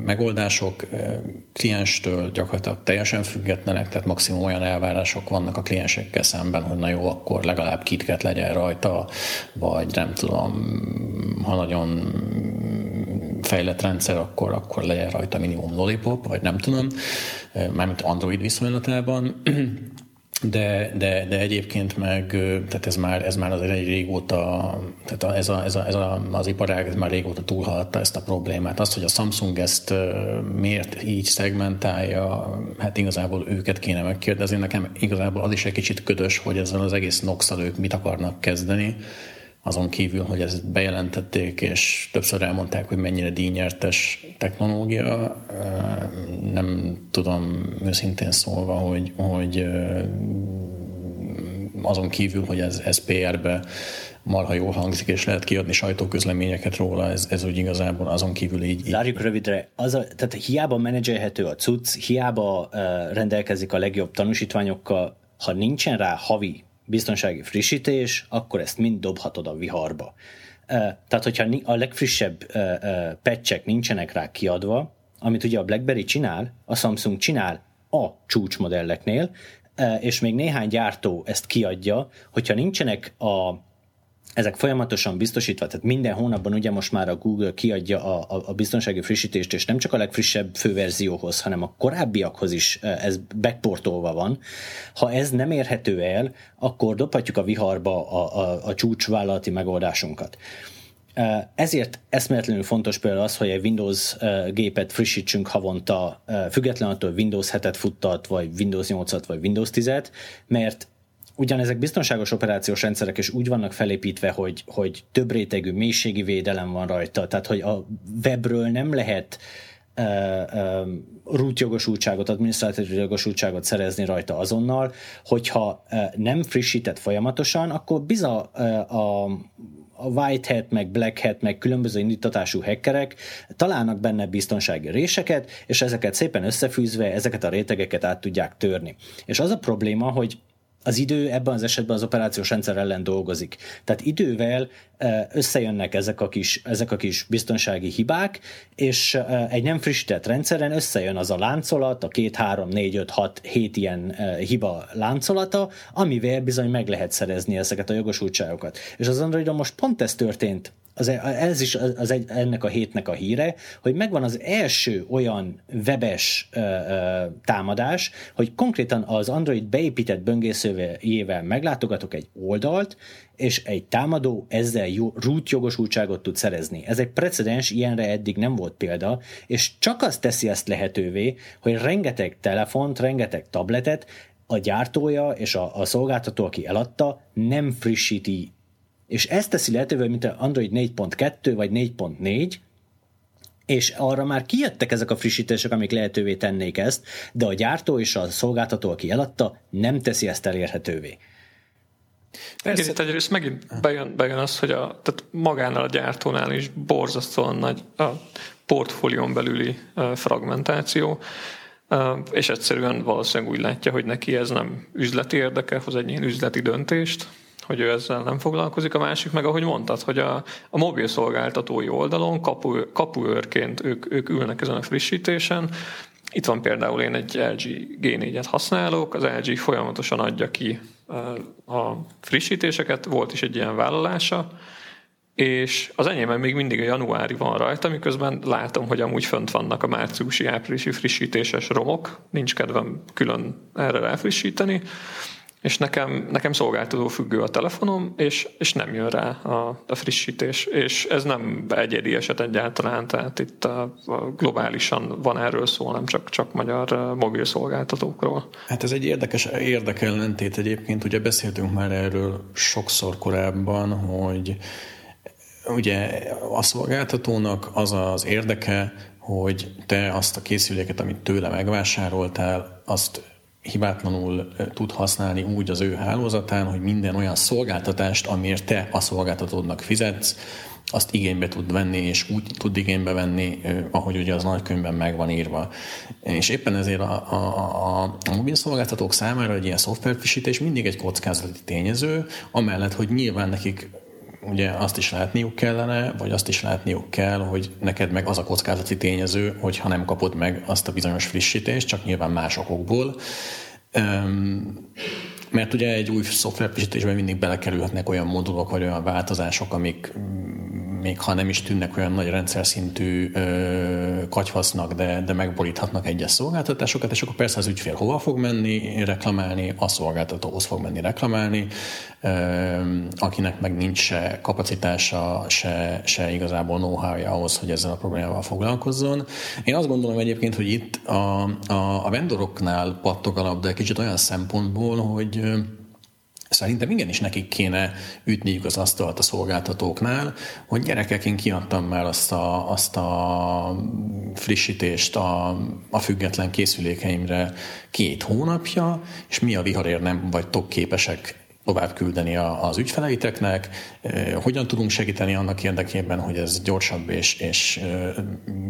megoldások, klienstől gyakorlatilag teljesen függetlenek, tehát maximum olyan elvárások vannak a kliensekkel szemben, hogy na jó, akkor legalább kitket legyen rajta, vagy nem tudom, ha nagyon fejlett rendszer, akkor, akkor legyen rajta minimum lollipop, vagy nem tudom, mármint Android viszonylatában, de, de, de egyébként meg, tehát ez már, ez már azért egy régóta, tehát ez, a, ez, a, ez a, az iparág ez már régóta túlhaladta ezt a problémát. Azt, hogy a Samsung ezt miért így szegmentálja, hát igazából őket kéne megkérdezni. Nekem igazából az is egy kicsit ködös, hogy ezzel az egész nox ők mit akarnak kezdeni azon kívül, hogy ezt bejelentették, és többször elmondták, hogy mennyire díjnyertes technológia, nem tudom őszintén szólva, hogy, hogy azon kívül, hogy ez, ez PR-be marha jól hangzik, és lehet kiadni sajtóközleményeket róla, ez, ez úgy igazából azon kívül így... így. Zárjuk rövidre, az a, tehát hiába menedzselhető a cucc, hiába uh, rendelkezik a legjobb tanúsítványokkal, ha nincsen rá havi biztonsági frissítés, akkor ezt mind dobhatod a viharba. Tehát, hogyha a legfrissebb patchek nincsenek rá kiadva, amit ugye a BlackBerry csinál, a Samsung csinál a csúcsmodelleknél, és még néhány gyártó ezt kiadja, hogyha nincsenek a ezek folyamatosan biztosítva, tehát minden hónapban ugye most már a Google kiadja a, a, a biztonsági frissítést, és nem csak a legfrissebb főverzióhoz, hanem a korábbiakhoz is ez backportolva van. Ha ez nem érhető el, akkor dobhatjuk a viharba a, a, a csúcsvállalati megoldásunkat. Ezért eszméletlenül fontos például az, hogy egy Windows gépet frissítsünk havonta, függetlenül attól, Windows 7-et futtat, vagy Windows 8-at, vagy Windows 10-et, mert ugyanezek biztonságos operációs rendszerek is úgy vannak felépítve, hogy, hogy több rétegű mélységi védelem van rajta, tehát hogy a webről nem lehet uh, uh, root jogosultságot, adminisztrátív jogosultságot szerezni rajta azonnal, hogyha uh, nem frissített folyamatosan, akkor biza a, a white hat, meg black hat, meg különböző indítatású hackerek találnak benne biztonsági réseket, és ezeket szépen összefűzve, ezeket a rétegeket át tudják törni. És az a probléma, hogy az idő ebben az esetben az operációs rendszer ellen dolgozik. Tehát idővel összejönnek ezek a kis, ezek a kis biztonsági hibák, és egy nem frissített rendszeren összejön az a láncolat, a két, három, négy, öt, hat, hét ilyen hiba láncolata, amivel bizony meg lehet szerezni ezeket a jogosultságokat. És az Androidon most pont ez történt az, ez is az egy, ennek a hétnek a híre, hogy megvan az első olyan webes ö, ö, támadás, hogy konkrétan az Android beépített böngészőjével meglátogatok egy oldalt, és egy támadó ezzel jó, root jogosultságot tud szerezni. Ez egy precedens, ilyenre eddig nem volt példa, és csak azt teszi ezt lehetővé, hogy rengeteg telefont, rengeteg tabletet a gyártója és a, a szolgáltató, aki eladta, nem frissíti. És ezt teszi lehetővé, mint a Android 4.2 vagy 4.4, és arra már kijöttek ezek a frissítések, amik lehetővé tennék ezt, de a gyártó és a szolgáltató, aki eladta, nem teszi ezt elérhetővé. Persze. Igen, itt egyrészt megint bejön, bejön az, hogy a, tehát magánál a gyártónál is borzasztóan nagy a portfólión belüli fragmentáció, és egyszerűen valószínűleg úgy látja, hogy neki ez nem üzleti érdeke, hoz egy ilyen üzleti döntést, hogy ő ezzel nem foglalkozik. A másik meg, ahogy mondtad, hogy a, a mobil szolgáltatói oldalon kapu, kapuőrként ők, ők ülnek ezen a frissítésen. Itt van például én egy LG G4-et használok, az LG folyamatosan adja ki a frissítéseket, volt is egy ilyen vállalása, és az enyémben még mindig a januári van rajta, miközben látom, hogy amúgy fönt vannak a márciusi, áprilisi frissítéses romok, nincs kedvem külön erre ráfrissíteni, és nekem, nekem szolgáltató függő a telefonom, és, és nem jön rá a, a frissítés, és ez nem egyedi eset egyáltalán, tehát itt a, a globálisan van erről szó, nem csak, csak magyar mobil szolgáltatókról. Hát ez egy érdekes érdekellentét egyébként, ugye beszéltünk már erről sokszor korábban, hogy ugye a szolgáltatónak az az érdeke, hogy te azt a készüléket, amit tőle megvásároltál, azt hibátlanul tud használni úgy az ő hálózatán, hogy minden olyan szolgáltatást, amiért te a szolgáltatódnak fizetsz, azt igénybe tud venni, és úgy tud igénybe venni, ahogy ugye az nagykönyvben meg van írva. És éppen ezért a, a, a, a mobil szolgáltatók számára egy ilyen szoftverfrissítés mindig egy kockázati tényező, amellett, hogy nyilván nekik ugye azt is látniuk kellene, vagy azt is látniuk kell, hogy neked meg az a kockázati tényező, hogy ha nem kapod meg azt a bizonyos frissítést, csak nyilván más okokból. Mert ugye egy új szoftverfrissítésben mindig belekerülhetnek olyan modulok, vagy olyan változások, amik még ha nem is tűnnek olyan nagy rendszer szintű katyvasznak, de, de megboríthatnak egyes szolgáltatásokat, és akkor persze az ügyfél hova fog menni reklamálni, a szolgáltatóhoz fog menni reklamálni, akinek meg nincs se kapacitása, se, se igazából know ahhoz, hogy ezzel a problémával foglalkozzon. Én azt gondolom egyébként, hogy itt a, a, a vendoroknál pattog a labda kicsit olyan szempontból, hogy Szerintem igenis nekik kéne ütniük az asztalt a szolgáltatóknál, hogy gyerekek, én kiadtam már azt a, azt a frissítést a, a független készülékeimre két hónapja, és mi a viharért nem vagytok képesek tovább küldeni az ügyfeleiteknek, hogyan tudunk segíteni annak érdekében, hogy ez gyorsabb és, és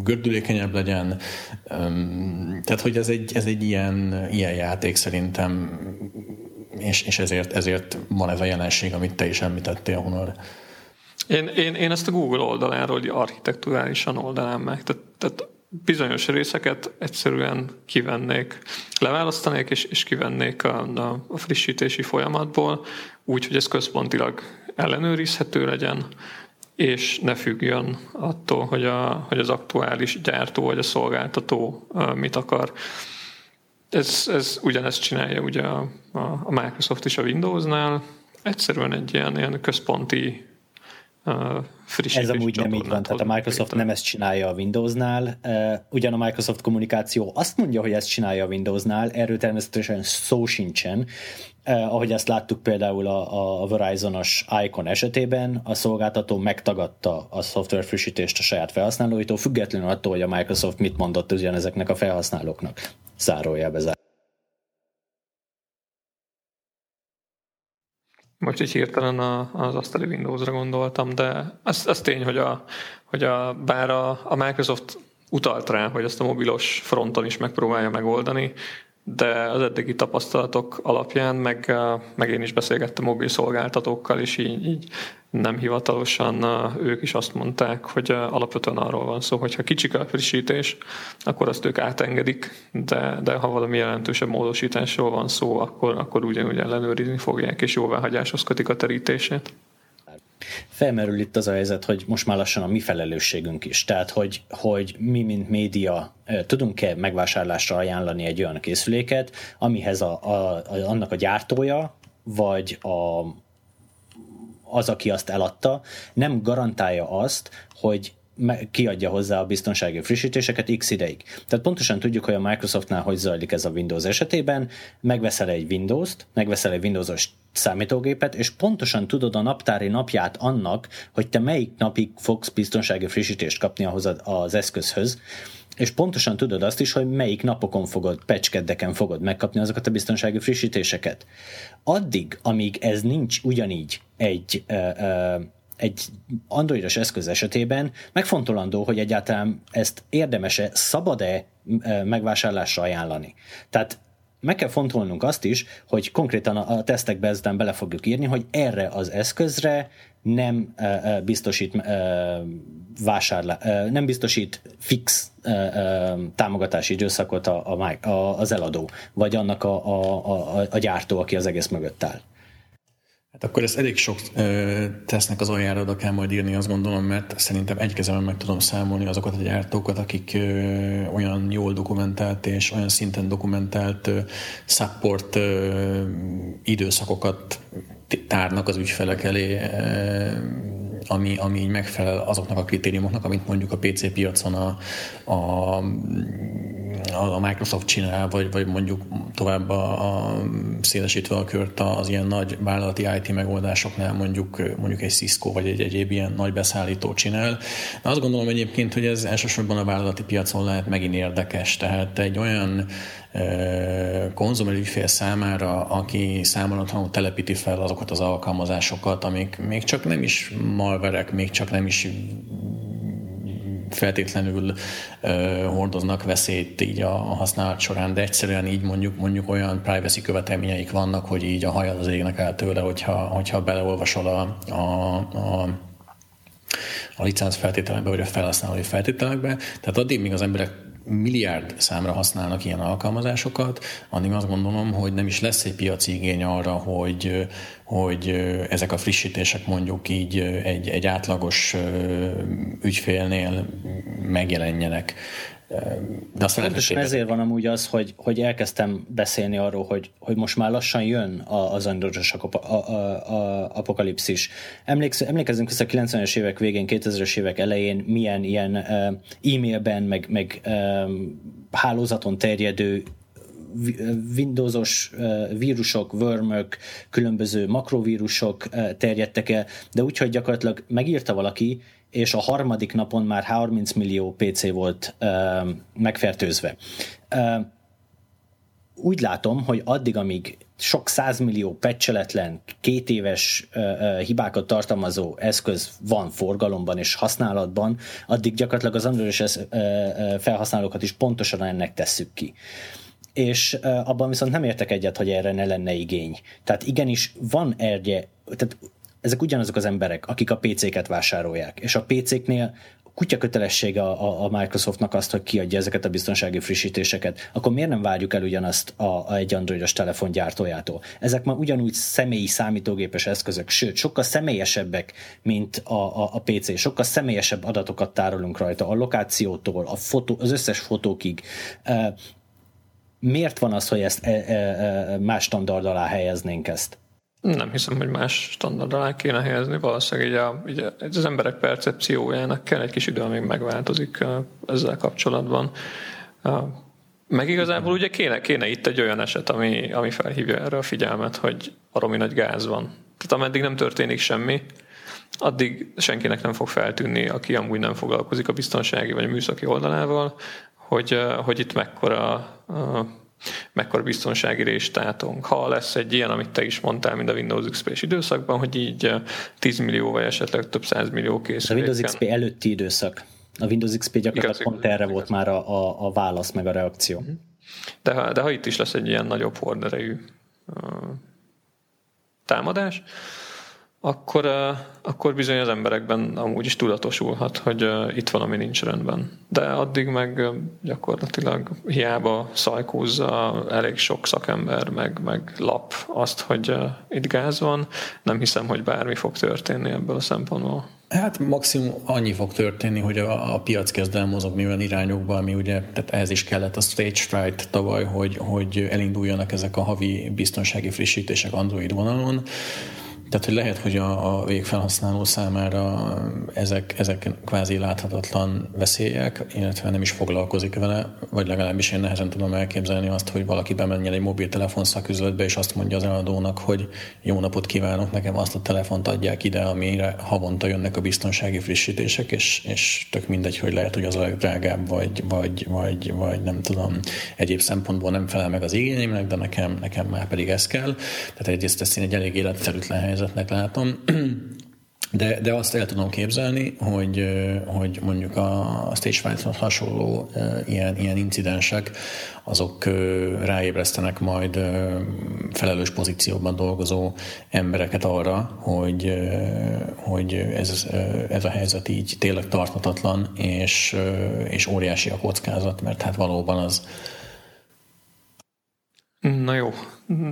gördülékenyebb legyen. Tehát, hogy ez egy, ez egy ilyen, ilyen játék szerintem és, és ezért, ezért van ez a jelenség, amit te is említettél, Honor. Én, én, én ezt a Google oldaláról hogy architekturálisan oldanám meg. Tehát, tehát bizonyos részeket egyszerűen kivennék, leválasztanék, és, és kivennék a, a, a frissítési folyamatból, úgy, hogy ez központilag ellenőrizhető legyen, és ne függjön attól, hogy, a, hogy az aktuális gyártó vagy a szolgáltató mit akar. Ez, ez ugyanezt csinálja ugye a, a Microsoft is a Windowsnál, egyszerűen egy ilyen, ilyen központi uh, Ez amúgy nem így van, tehát a Microsoft nem ezt csinálja a Windowsnál, uh, ugyan a Microsoft kommunikáció azt mondja, hogy ezt csinálja a Windowsnál, erről természetesen szó sincsen, uh, ahogy ezt láttuk például a, a Verizon-os Icon esetében, a szolgáltató megtagadta a szoftver frissítést a saját felhasználóitól, függetlenül attól, hogy a Microsoft mit mondott ugyanezeknek a felhasználóknak. Zárójelbe zár. Most így hirtelen az asztali Windowsra gondoltam, de az, az tény, hogy, a, hogy a, bár a, a Microsoft utalt rá, hogy ezt a mobilos fronton is megpróbálja megoldani, de az eddigi tapasztalatok alapján, meg, meg én is beszélgettem mobil szolgáltatókkal, és így, így nem hivatalosan ők is azt mondták, hogy alapvetően arról van szó, hogy ha kicsik a frissítés, akkor azt ők átengedik, de, de ha valami jelentősebb módosításról van szó, akkor, akkor ugyanúgy ellenőrizni fogják, és jóváhagyáshoz kötik a terítését. Felmerül itt az a helyzet, hogy most már lassan a mi felelősségünk is. Tehát, hogy, hogy mi, mint média, tudunk-e megvásárlásra ajánlani egy olyan készüléket, amihez a, a, a, annak a gyártója, vagy a, az, aki azt eladta, nem garantálja azt, hogy kiadja hozzá a biztonsági frissítéseket x ideig. Tehát pontosan tudjuk, hogy a Microsoftnál hogy zajlik ez a Windows esetében, megveszel egy Windows-t, megveszel egy Windows-os számítógépet, és pontosan tudod a naptári napját annak, hogy te melyik napig fogsz biztonsági frissítést kapni ahhoz az eszközhöz, és pontosan tudod azt is, hogy melyik napokon fogod, pecskeddeken fogod megkapni azokat a biztonsági frissítéseket. Addig, amíg ez nincs ugyanígy egy, ö, ö, egy androidos eszköz esetében, megfontolandó, hogy egyáltalán ezt érdemese, szabad-e megvásárlásra ajánlani. Tehát meg kell fontolnunk azt is, hogy konkrétan a tesztekbe ezután bele fogjuk írni, hogy erre az eszközre nem biztosít vásárlá, nem biztosít fix támogatási időszakot a, a, az eladó, vagy annak a, a, a, a gyártó, aki az egész mögött áll. Hát akkor ezt elég sok tesznek az aljára oda kell majd írni, azt gondolom, mert szerintem egy kezemben meg tudom számolni azokat a gyártókat, akik olyan jól dokumentált és olyan szinten dokumentált ö, support időszakokat tárnak az ügyfelek elé, ö, ami, ami így megfelel azoknak a kritériumoknak, amit mondjuk a PC piacon a, a a Microsoft csinál, vagy, vagy mondjuk tovább a, a szélesítve a kört az ilyen nagy vállalati IT megoldásoknál mondjuk, mondjuk egy Cisco vagy egy egyéb ilyen nagy beszállító csinál. De azt gondolom egyébként, hogy ez elsősorban a vállalati piacon lehet megint érdekes. Tehát egy olyan konzumer ügyfél számára, aki számolatlanul telepíti fel azokat az alkalmazásokat, amik még csak nem is malverek, még csak nem is feltétlenül uh, hordoznak veszélyt így a, a használat során, de egyszerűen így mondjuk mondjuk olyan privacy követelményeik vannak, hogy így a hajad az égnek el tőle, hogyha, hogyha beleolvasol a, a, a a licenc feltételekbe, vagy a felhasználói feltételekbe. Tehát addig, míg az emberek milliárd számra használnak ilyen alkalmazásokat, addig azt gondolom, hogy nem is lesz egy piaci igény arra, hogy, hogy ezek a frissítések mondjuk így egy, egy átlagos ügyfélnél megjelenjenek. De azt Pontosan ezért van amúgy az, hogy, hogy elkezdtem beszélni arról, hogy, hogy most már lassan jön az androidos apokalipszis. Emléksz, emlékezzünk vissza a 90-es évek végén, 2000-es évek elején milyen ilyen e-mailben, meg, meg hálózaton terjedő Windowsos vírusok, wormök, különböző makrovírusok terjedtek el, de úgy, hogy gyakorlatilag megírta valaki, és a harmadik napon már 30 millió PC volt uh, megfertőzve. Uh, úgy látom, hogy addig, amíg sok százmillió pecseletlen, két éves uh, uh, hibákat tartalmazó eszköz van forgalomban és használatban, addig gyakorlatilag az androidos uh, felhasználókat is pontosan ennek tesszük ki és abban viszont nem értek egyet, hogy erre ne lenne igény. Tehát igenis van erje, tehát ezek ugyanazok az emberek, akik a PC-ket vásárolják, és a PC-knél kutya kötelessége a, a Microsoftnak azt, hogy kiadja ezeket a biztonsági frissítéseket, akkor miért nem várjuk el ugyanazt a, a egy androidos telefongyártójától? Ezek már ugyanúgy személyi számítógépes eszközök, sőt, sokkal személyesebbek, mint a, a, a PC, sokkal személyesebb adatokat tárolunk rajta, a lokációtól, a fotó, az összes fotókig. Miért van az, hogy ezt e, e, e, más standard alá helyeznénk ezt? Nem hiszem, hogy más standard alá kéne helyezni. Valószínűleg így, a, így az emberek percepciójának kell egy kis idő, amíg megváltozik ezzel kapcsolatban. Meg igazából ugye kéne, kéne itt egy olyan eset, ami, ami felhívja erre a figyelmet, hogy baromi nagy gáz van. Tehát ameddig nem történik semmi, addig senkinek nem fog feltűnni, aki amúgy nem foglalkozik a biztonsági vagy a műszaki oldalával, hogy, hogy itt mekkora mekkora biztonsági réstátunk. Ha lesz egy ilyen, amit te is mondtál, mint a Windows XP-s időszakban, hogy így 10 millió vagy esetleg több 100 millió készüléken. A Windows XP előtti időszak. A Windows XP gyakorlatilag igaz, pont erre igaz. volt már a, a, a válasz, meg a reakció. Mhm. De ha, de ha itt is lesz egy ilyen nagyobb horderejű uh, támadás, akkor, akkor bizony az emberekben amúgy is tudatosulhat, hogy itt valami nincs rendben. De addig meg gyakorlatilag hiába szajkózza elég sok szakember, meg, meg lap azt, hogy itt gáz van, nem hiszem, hogy bármi fog történni ebből a szempontból. Hát maximum annyi fog történni, hogy a, a piac kezd el mozogni olyan irányokba, ami ugye, tehát ehhez is kellett a stage fright tavaly, hogy, hogy elinduljanak ezek a havi biztonsági frissítések Android vonalon. Tehát, hogy lehet, hogy a, a végfelhasználó számára ezek, ezek kvázi láthatatlan veszélyek, illetve nem is foglalkozik vele, vagy legalábbis én nehezen tudom elképzelni azt, hogy valaki bemenjen egy mobiltelefon szaküzletbe, és azt mondja az eladónak, hogy jó napot kívánok, nekem azt a telefont adják ide, amire havonta jönnek a biztonsági frissítések, és, és tök mindegy, hogy lehet, hogy az a legdrágább, vagy, vagy, vagy, vagy nem tudom, egyéb szempontból nem felel meg az igényemnek, de nekem, nekem már pedig ez kell. Tehát egyrészt ezt én egy elég életszerűtlen helyzet helyzetnek látom. De, de azt el tudom képzelni, hogy, hogy mondjuk a Stage hasonló ilyen, ilyen incidensek, azok ráébresztenek majd felelős pozícióban dolgozó embereket arra, hogy, hogy ez, ez a helyzet így tényleg tartatatlan, és, és óriási a kockázat, mert hát valóban az, Na jó,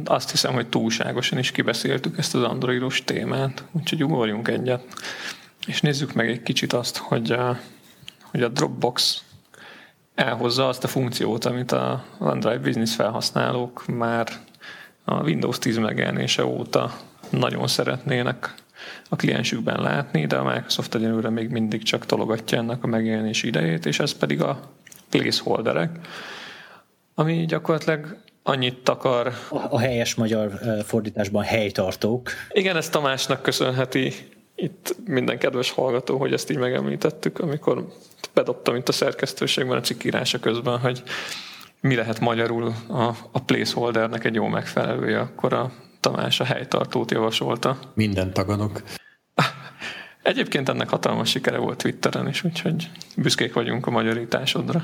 azt hiszem, hogy túlságosan is kibeszéltük ezt az androidos témát, úgyhogy ugorjunk egyet, és nézzük meg egy kicsit azt, hogy a, hogy a Dropbox elhozza azt a funkciót, amit a OneDrive Business felhasználók már a Windows 10 megjelenése óta nagyon szeretnének a kliensükben látni, de a Microsoft egyenlőre még mindig csak tologatja ennek a megjelenés idejét, és ez pedig a placeholderek, ami gyakorlatilag annyit takar. A, a helyes magyar fordításban helytartók. Igen, ezt Tamásnak köszönheti itt minden kedves hallgató, hogy ezt így megemlítettük, amikor bedobtam itt a szerkesztőségben a cikkírása közben, hogy mi lehet magyarul a, a placeholdernek egy jó megfelelője, akkor a Tamás a helytartót javasolta. Minden tagadok. Egyébként ennek hatalmas sikere volt Twitteren is, úgyhogy büszkék vagyunk a magyarításodra.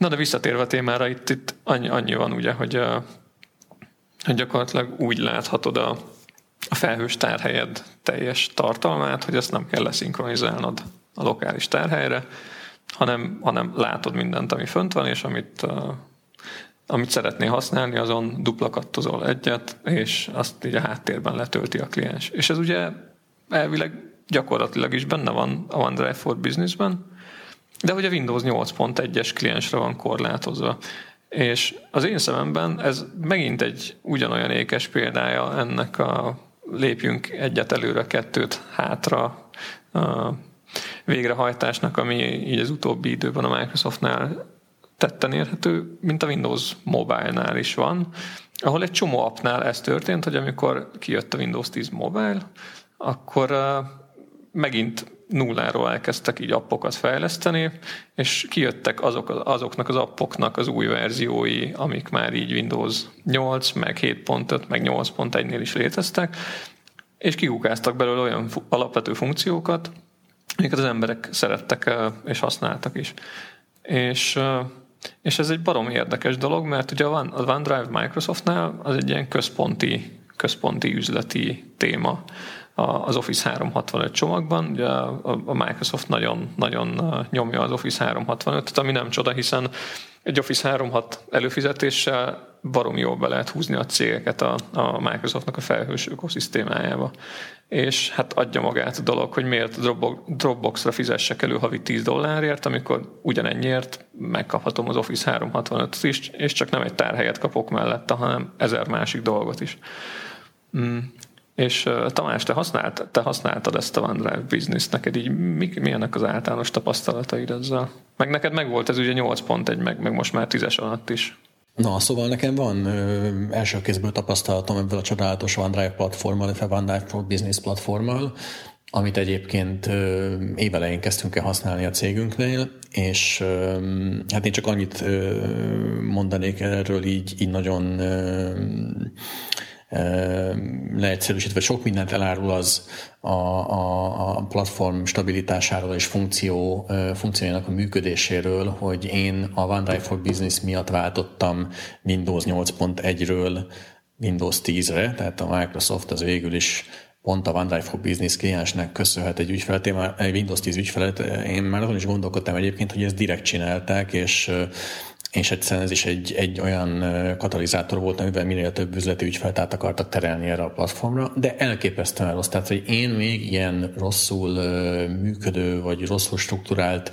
Na de visszatérve a témára, itt, itt annyi, annyi van ugye, hogy, hogy gyakorlatilag úgy láthatod a, a felhős tárhelyed teljes tartalmát, hogy ezt nem kell leszinkronizálnod a lokális tárhelyre, hanem, hanem látod mindent, ami fönt van, és amit, amit szeretné használni, azon dupla kattozol egyet, és azt így a háttérben letölti a kliens. És ez ugye elvileg gyakorlatilag is benne van a OneDrive for Business-ben, de hogy a Windows 8.1-es kliensre van korlátozva. És az én szememben ez megint egy ugyanolyan ékes példája ennek a lépjünk egyet előre, kettőt hátra a végrehajtásnak, ami így az utóbbi időben a Microsoftnál tetten érhető, mint a Windows Mobile-nál is van, ahol egy csomó appnál ez történt, hogy amikor kijött a Windows 10 Mobile, akkor megint nulláról elkezdtek így appokat fejleszteni, és kijöttek azok, azoknak az appoknak az új verziói, amik már így Windows 8, meg 7.5, meg 8.1-nél is léteztek, és kihúkáztak belőle olyan alapvető funkciókat, amiket az emberek szerettek és használtak is. És, és ez egy barom érdekes dolog, mert ugye a OneDrive Microsoftnál az egy ilyen központi, központi üzleti téma az Office 365 csomagban. Ugye a Microsoft nagyon, nagyon nyomja az Office 365-et, ami nem csoda, hiszen egy Office 36 előfizetéssel barom jól be lehet húzni a cégeket a, a Microsoftnak a felhős ökoszisztémájába. És hát adja magát a dolog, hogy miért Dropbox-ra fizessek elő havi 10 dollárért, amikor ugyanennyiért megkaphatom az Office 365-t is, és csak nem egy tárhelyet kapok mellette, hanem ezer másik dolgot is. És Tamás, te, használt, te használtad ezt a OneDrive business neked így mi, milyenek az általános tapasztalataid ezzel? Meg neked meg volt ez ugye 8.1, meg, meg most már 10-es alatt is. Na, szóval nekem van ö, első kézből tapasztalatom ebből a csodálatos OneDrive platformmal, illetve OneDrive for Business platformmal, amit egyébként ö, évelején kezdtünk el használni a cégünknél, és ö, hát én csak annyit ö, mondanék erről így, így nagyon ö, leegyszerűsítve sok mindent elárul az a, a, a platform stabilitásáról és funkció, funkciójának a működéséről, hogy én a OneDrive for Business miatt váltottam Windows 8.1-ről Windows 10-re, tehát a Microsoft az végül is pont a OneDrive for Business kliensnek köszönhet egy ügyfelet, én már, egy Windows 10 ügyfelet, én már azon is gondolkodtam egyébként, hogy ezt direkt csinálták, és és egyszerűen ez is egy, egy olyan katalizátor volt, amivel minél több üzleti ügyfelt át akartak terelni erre a platformra, de elképesztően rossz. Tehát, hogy én még ilyen rosszul működő, vagy rosszul struktúrált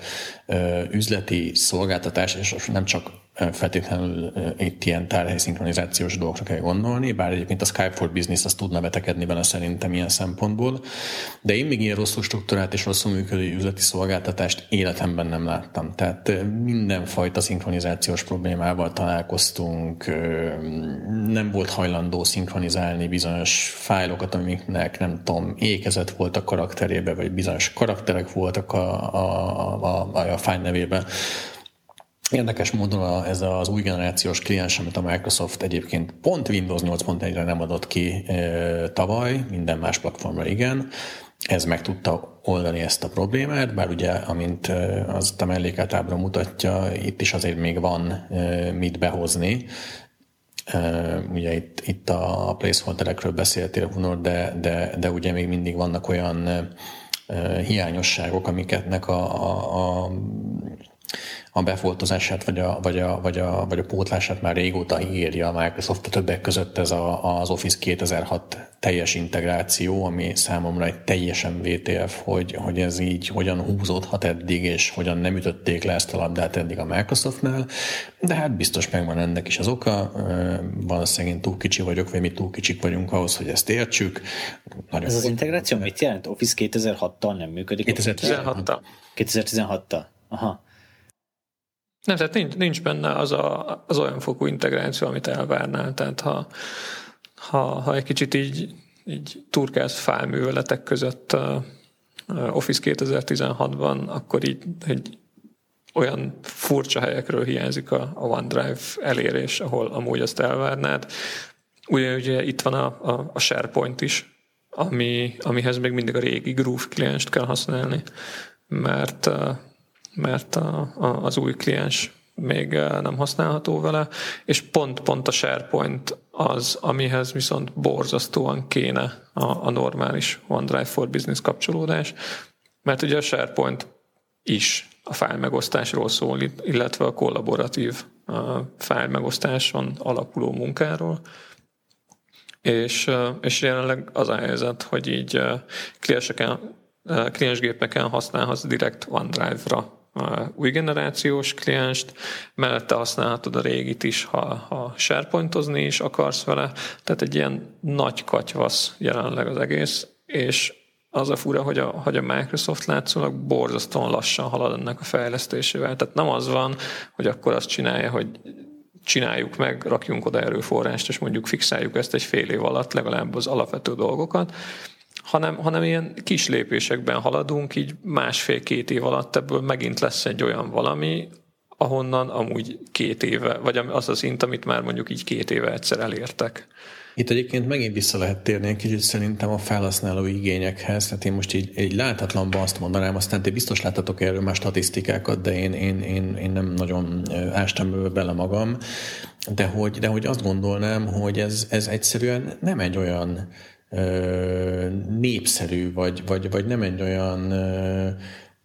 üzleti szolgáltatás, és nem csak feltétlenül itt ilyen tárhelyszinkronizációs dolgokra kell gondolni, bár egyébként a Skype for Business az tudna betekedni bele szerintem ilyen szempontból, de én még ilyen rosszul struktúrált és rosszul működő üzleti szolgáltatást életemben nem láttam. Tehát mindenfajta szinkronizációs problémával találkoztunk, nem volt hajlandó szinkronizálni bizonyos fájlokat, amiknek nem tudom, ékezet volt a karakterébe, vagy bizonyos karakterek voltak a, a, a, a, a fájl nevében Érdekes módon a, ez az új generációs kliens, amit a Microsoft egyébként pont Windows 8.1-re nem adott ki e, tavaly, minden más platformra igen, ez meg tudta oldani ezt a problémát, bár ugye, amint az a mellékátábra mutatja, itt is azért még van mit behozni, ugye itt, itt a placeholderekről beszéltél, Hunor, de, de, de ugye még mindig vannak olyan hiányosságok, amiketnek a, a, a a befoltozását vagy a, vagy, a, vagy, a, vagy a pótlását már régóta írja a Microsoft, a többek között ez a, az Office 2006 teljes integráció, ami számomra egy teljesen VTF, hogy, hogy ez így hogyan húzódhat eddig, és hogyan nem ütötték le ezt a labdát eddig a Microsoftnál, de hát biztos megvan ennek is az oka, valószínűleg én túl kicsi vagyok, vagy mi túl kicsik vagyunk ahhoz, hogy ezt értsük. Nagyon ez az integráció mit jelent? Office 2006-tal nem működik? 2016-tal. 2016-tal. Aha. Nem, tehát nincs, nincs benne az, a, az olyan fokú integráció, amit elvárnál. Tehát ha, ha, ha egy kicsit így, így turkálsz fájlműveletek között uh, Office 2016-ban, akkor így egy olyan furcsa helyekről hiányzik a, a OneDrive elérés, ahol amúgy azt elvárnád. Ugye, ugye itt van a, a, a SharePoint is, ami, amihez még mindig a régi Groove klienst kell használni, mert mert a, a, az új kliens még eh, nem használható vele, és pont-pont a SharePoint az, amihez viszont borzasztóan kéne a, a normális OneDrive for Business kapcsolódás, mert ugye a SharePoint is a fájl megosztásról szól, illetve a kollaboratív a fájl megosztáson alapuló munkáról, és, eh, és jelenleg az a helyzet, hogy így eh, klienseken, kliensgépeken használhatsz direkt OneDrive-ra új generációs klienst, mellette használhatod a régit is, ha, ha sharepointozni is akarsz vele, tehát egy ilyen nagy katyvasz jelenleg az egész, és az a fura, hogy a, hogy a Microsoft látszólag borzasztóan lassan halad ennek a fejlesztésével. Tehát nem az van, hogy akkor azt csinálja, hogy csináljuk meg, rakjunk oda erőforrást, és mondjuk fixáljuk ezt egy fél év alatt, legalább az alapvető dolgokat, hanem, hanem ilyen kis lépésekben haladunk, így másfél-két év alatt ebből megint lesz egy olyan valami, ahonnan amúgy két éve, vagy az az szint, amit már mondjuk így két éve egyszer elértek. Itt egyébként megint vissza lehet térni egy kicsit szerintem a felhasználói igényekhez. Tehát én most így, így láthatlanban azt mondanám, aztán ti biztos láttatok erről már statisztikákat, de én, én, én, én nem nagyon ástam bele magam. De hogy, de hogy azt gondolnám, hogy ez, ez egyszerűen nem egy olyan népszerű, vagy, vagy, vagy nem egy olyan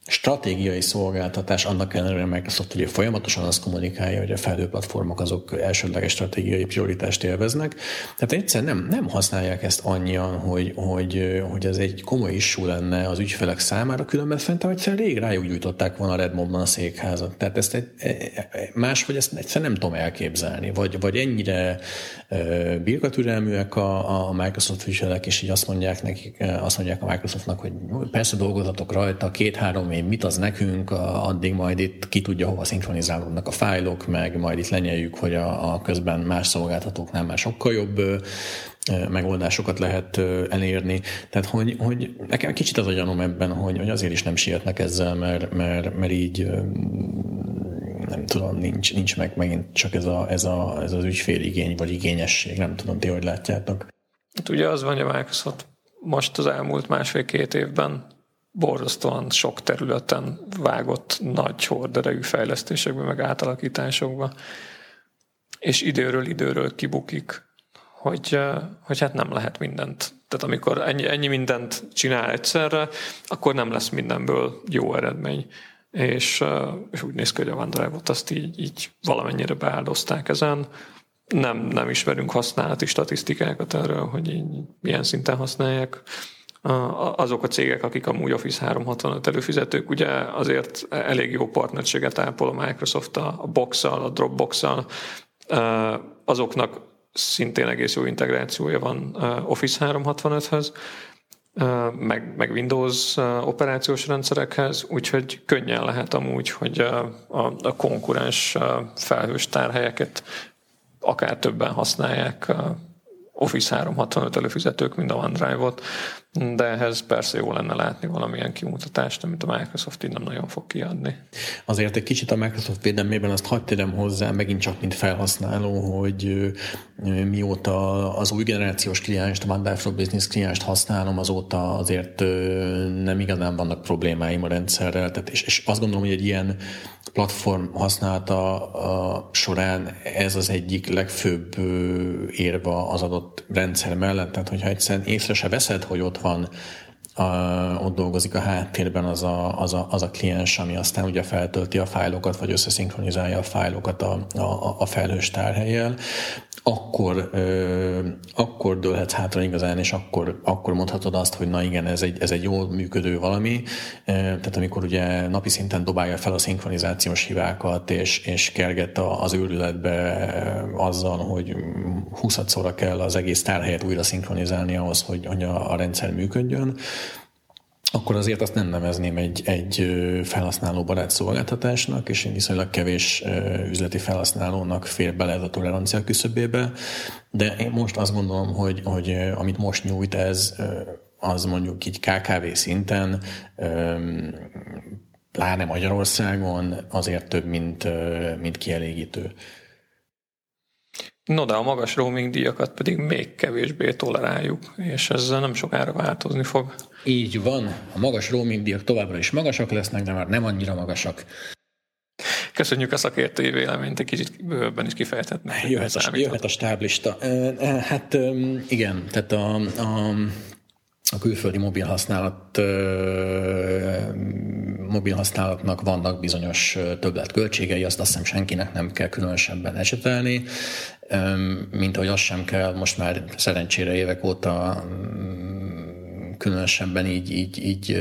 stratégiai szolgáltatás, annak ellenére, Microsoft ugye folyamatosan azt kommunikálja, hogy a felhő platformok azok elsődleges stratégiai prioritást élveznek. Tehát egyszer nem, nem használják ezt annyian, hogy, hogy, hogy ez egy komoly issú lenne az ügyfelek számára, különben szerintem egyszer rég rájuk gyújtották volna a Redmondban a székházat. Tehát ezt egy, e, e, máshogy ezt egyszer nem tudom elképzelni, vagy, vagy ennyire birkatürelműek a, a Microsoft ügyfelek, és így azt mondják nekik, azt mondják a Microsoftnak, hogy persze dolgozatok rajta, két-három év, mit az nekünk, addig majd itt ki tudja, hova szinkronizálódnak a fájlok, meg majd itt lenyeljük, hogy a, a közben más szolgáltatóknál már sokkal jobb megoldásokat lehet elérni. Tehát, hogy, hogy nekem kicsit az a gyanom ebben, hogy, hogy azért is nem sietnek ezzel, mert, mert, mert így nem tudom, nincs, nincs meg megint csak ez, a, ez, a, ez az ügyféligény, vagy igényesség, nem tudom, ti hogy látjátok. Hát ugye az van, hogy a Microsoft most az elmúlt másfél-két évben borzasztóan sok területen vágott nagy horderejű fejlesztésekbe, meg átalakításokba, és időről időről kibukik, hogy, hogy hát nem lehet mindent Tehát amikor ennyi, ennyi mindent csinál egyszerre, akkor nem lesz mindenből jó eredmény. És, és úgy néz ki, hogy a OneDrive-ot azt így, így valamennyire beáldozták ezen. Nem, nem ismerünk használati statisztikákat erről, hogy így milyen szinten használják azok a cégek, akik amúgy Office 365 előfizetők, ugye azért elég jó partnerséget ápol a Microsoft a Box-szal, a Dropbox-szal, azoknak szintén egész jó integrációja van Office 365-höz, meg, meg Windows operációs rendszerekhez, úgyhogy könnyen lehet amúgy, hogy a, a konkurens felhős tárhelyeket akár többen használják Office 365 előfizetők, mint a OneDrive-ot, de ehhez persze jó lenne látni valamilyen kimutatást, amit a Microsoft így nem nagyon fog kiadni. Azért egy kicsit a Microsoft védelmében azt hagyd tegyem hozzá, megint csak mint felhasználó, hogy mióta az új generációs klienst, a OneDrive for Business klienst használom, azóta azért nem igazán vannak problémáim a rendszerrel, tehát és, és azt gondolom, hogy egy ilyen platform használata a során ez az egyik legfőbb érva az adott rendszer mellett, tehát hogyha egyszerűen észre se veszed, hogy ott van a, ott dolgozik a háttérben az a, az, a, az a kliens, ami aztán ugye feltölti a fájlokat, vagy összeszinkronizálja a fájlokat a, a, a felhős tárhelyel, akkor, ö, akkor dőlhetsz hátra igazán, és akkor, akkor mondhatod azt, hogy na igen, ez egy, ez egy jól működő valami. Tehát amikor ugye napi szinten dobálja fel a szinkronizációs hibákat, és, és kerget az őrületbe azzal, hogy 20 szóra kell az egész tárhelyet újra szinkronizálni ahhoz, hogy, hogy a, a rendszer működjön, akkor azért azt nem nevezném egy, egy felhasználó barát szolgáltatásnak, és én viszonylag kevés üzleti felhasználónak fér bele ez a tolerancia küszöbébe, de én most azt gondolom, hogy, hogy amit most nyújt ez, az mondjuk így KKV szinten, pláne Magyarországon azért több, mint, mint kielégítő. No, de a magas roaming díjakat pedig még kevésbé toleráljuk, és ezzel nem sokára változni fog. Így van, a magas roaming díjak továbbra is magasak lesznek, de már nem annyira magasak. Köszönjük a szakértői véleményt, egy kicsit bővebben is kifejthetnek. Jöhet a, jöhet a stáblista. Hát igen, tehát a, a a külföldi mobil használat, mobil használatnak vannak bizonyos többletköltségei, azt azt hiszem senkinek nem kell különösebben esetelni, mint ahogy azt sem kell most már szerencsére évek óta különösebben így, így, így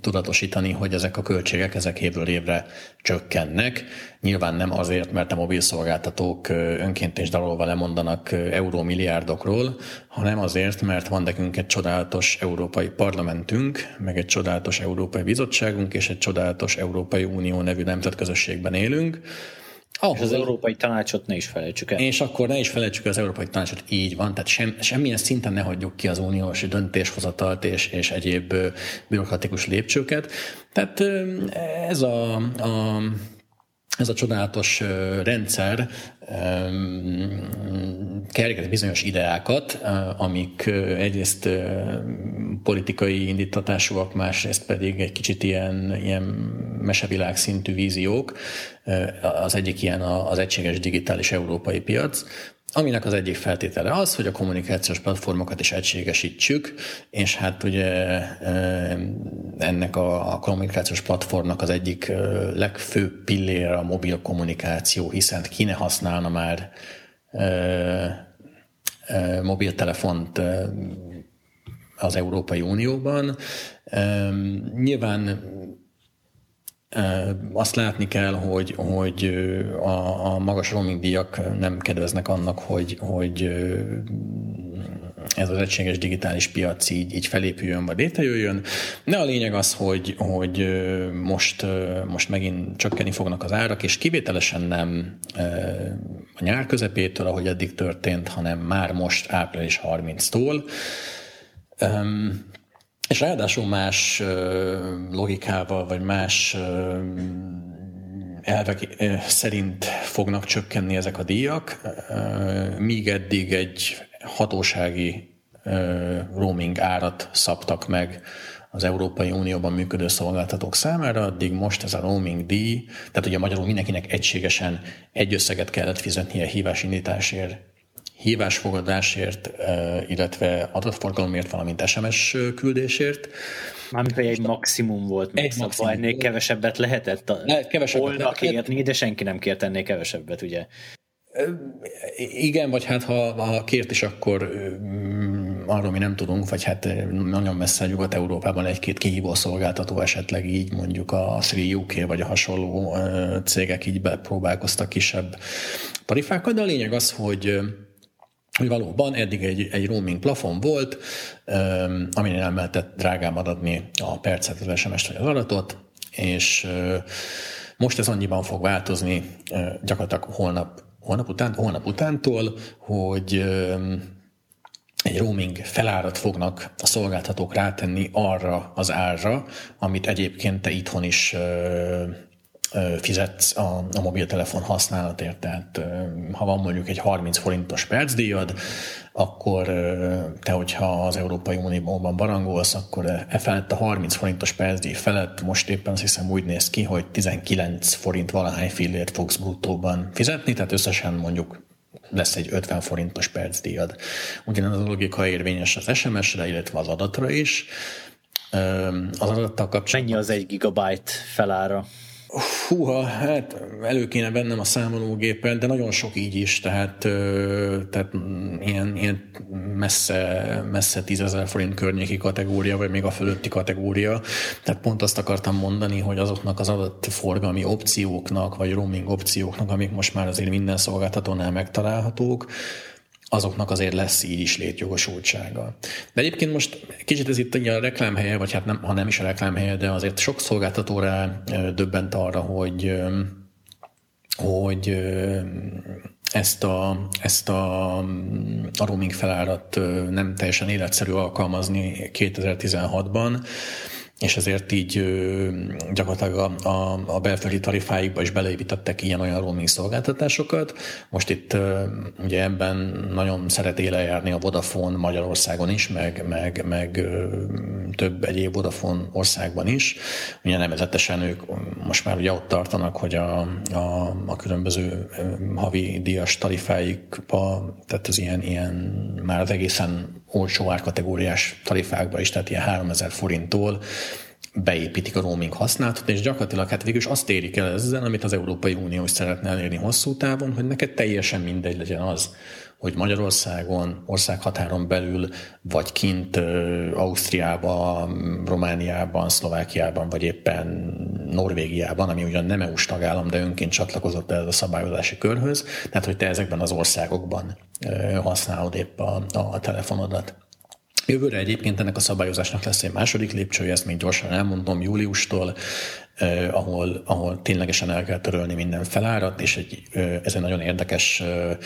tudatosítani, hogy ezek a költségek ezek évről évre csökkennek. Nyilván nem azért, mert a mobilszolgáltatók önként és dalolva lemondanak eurómilliárdokról, hanem azért, mert van nekünk egy csodálatos európai parlamentünk, meg egy csodálatos európai bizottságunk, és egy csodálatos Európai Unió nevű nemzetközösségben élünk, ahol... És az Európai Tanácsot ne is felejtsük el. És akkor ne is felejtsük az Európai Tanácsot, így van, tehát sem, semmilyen szinten ne hagyjuk ki az uniós döntéshozatalt és, és egyéb bürokratikus lépcsőket. Tehát ez a, a ez a csodálatos rendszer kerget bizonyos ideákat, amik egyrészt politikai indítatásúak, másrészt pedig egy kicsit ilyen, ilyen mesevilág szintű víziók. Az egyik ilyen az egységes digitális európai piac, aminek az egyik feltétele az, hogy a kommunikációs platformokat is egységesítsük, és hát ugye ennek a kommunikációs platformnak az egyik legfőbb pillére a mobil kommunikáció, hiszen ki ne használna már mobiltelefont az Európai Unióban. Nyilván azt látni kell, hogy, hogy a, a magas roaming díjak nem kedveznek annak, hogy, hogy ez az egységes digitális piac így, így felépüljön, vagy létrejöjjön. De a lényeg az, hogy, hogy most, most megint csökkenni fognak az árak, és kivételesen nem a nyár közepétől, ahogy eddig történt, hanem már most április 30-tól. És ráadásul más logikával, vagy más elvek szerint fognak csökkenni ezek a díjak, míg eddig egy hatósági roaming árat szabtak meg az Európai Unióban működő szolgáltatók számára, addig most ez a roaming díj, tehát ugye magyarul mindenkinek egységesen egy összeget kellett fizetnie hívásindításért hívásfogadásért, illetve adatforgalomért, valamint SMS küldésért. Mármint, egy maximum volt, Egy maximum. ennél kevesebbet lehetett a kevesebbet lehetett. kérni, de senki nem kért ennél kevesebbet, ugye? Igen, vagy hát ha, ha kért is, akkor mm, arról mi nem tudunk, vagy hát nagyon messze Nyugat-Európában egy-két kihívó szolgáltató esetleg így mondjuk a 3UK vagy a hasonló cégek így bepróbálkoztak kisebb tarifákkal, de a lényeg az, hogy hogy valóban eddig egy, egy roaming plafon volt, öm, aminél nem lehetett drágában adni a percet, az SMS-t vagy az adatot, és most ez annyiban fog változni gyakorlatilag holnap, holnap, után, holnap utántól, hogy egy roaming felárat fognak a szolgáltatók rátenni arra az árra, amit egyébként te itthon is fizetsz a, a mobiltelefon használatért. Tehát ha van mondjuk egy 30 forintos percdíjad, akkor te, hogyha az Európai Unióban barangolsz, akkor e felett a 30 forintos percdíj felett most éppen azt hiszem úgy néz ki, hogy 19 forint valahány fillért fogsz bruttóban fizetni, tehát összesen mondjuk lesz egy 50 forintos percdíjad. Ugyanez a logika érvényes az SMS-re, illetve az adatra is. Az adattal kapcsolatban... Mennyi az egy gigabyte felára? Húha, hát elő kéne vennem a számológépet, de nagyon sok így is, tehát, tehát ilyen, ilyen messze, messze 10 ezer forint környéki kategória, vagy még a fölötti kategória. Tehát pont azt akartam mondani, hogy azoknak az adatforgalmi opcióknak, vagy roaming opcióknak, amik most már azért minden szolgáltatónál megtalálhatók, azoknak azért lesz így is létjogosultsága. De egyébként most kicsit ez itt a reklámhelye, vagy hát nem, ha nem is a reklámhelye, de azért sok szolgáltató rá döbbent arra, hogy hogy ezt a, ezt a, a roaming felárat nem teljesen életszerű alkalmazni 2016-ban, és ezért így gyakorlatilag a, a, a belföldi tarifáikba is beleépítettek ilyen-olyan roaming szolgáltatásokat. Most itt ugye ebben nagyon szeret éle járni a Vodafone Magyarországon is, meg, meg, meg több egyéb Vodafone országban is. Ugye nevezetesen ők most már ugye ott tartanak, hogy a, a, a különböző havi díjas tarifáikba, tehát az ilyen, ilyen már egészen olcsó árkategóriás tarifákba is, tehát ilyen 3000 forinttól beépítik a roaming használatot, és gyakorlatilag hát végül is azt érik el ezzel, amit az Európai Unió is szeretne elérni hosszú távon, hogy neked teljesen mindegy legyen az, hogy Magyarországon, országhatáron belül, vagy kint Ausztriában, Romániában, Szlovákiában, vagy éppen Norvégiában, ami ugyan nem EU-s tagállam, de önként csatlakozott ehhez a szabályozási körhöz, tehát hogy te ezekben az országokban használod épp a, a telefonodat. Jövőre egyébként ennek a szabályozásnak lesz egy második lépcsője, ezt még gyorsan elmondom, júliustól, eh, ahol, ahol ténylegesen el kell törölni minden felárat, és egy, eh, ez egy nagyon érdekes eh,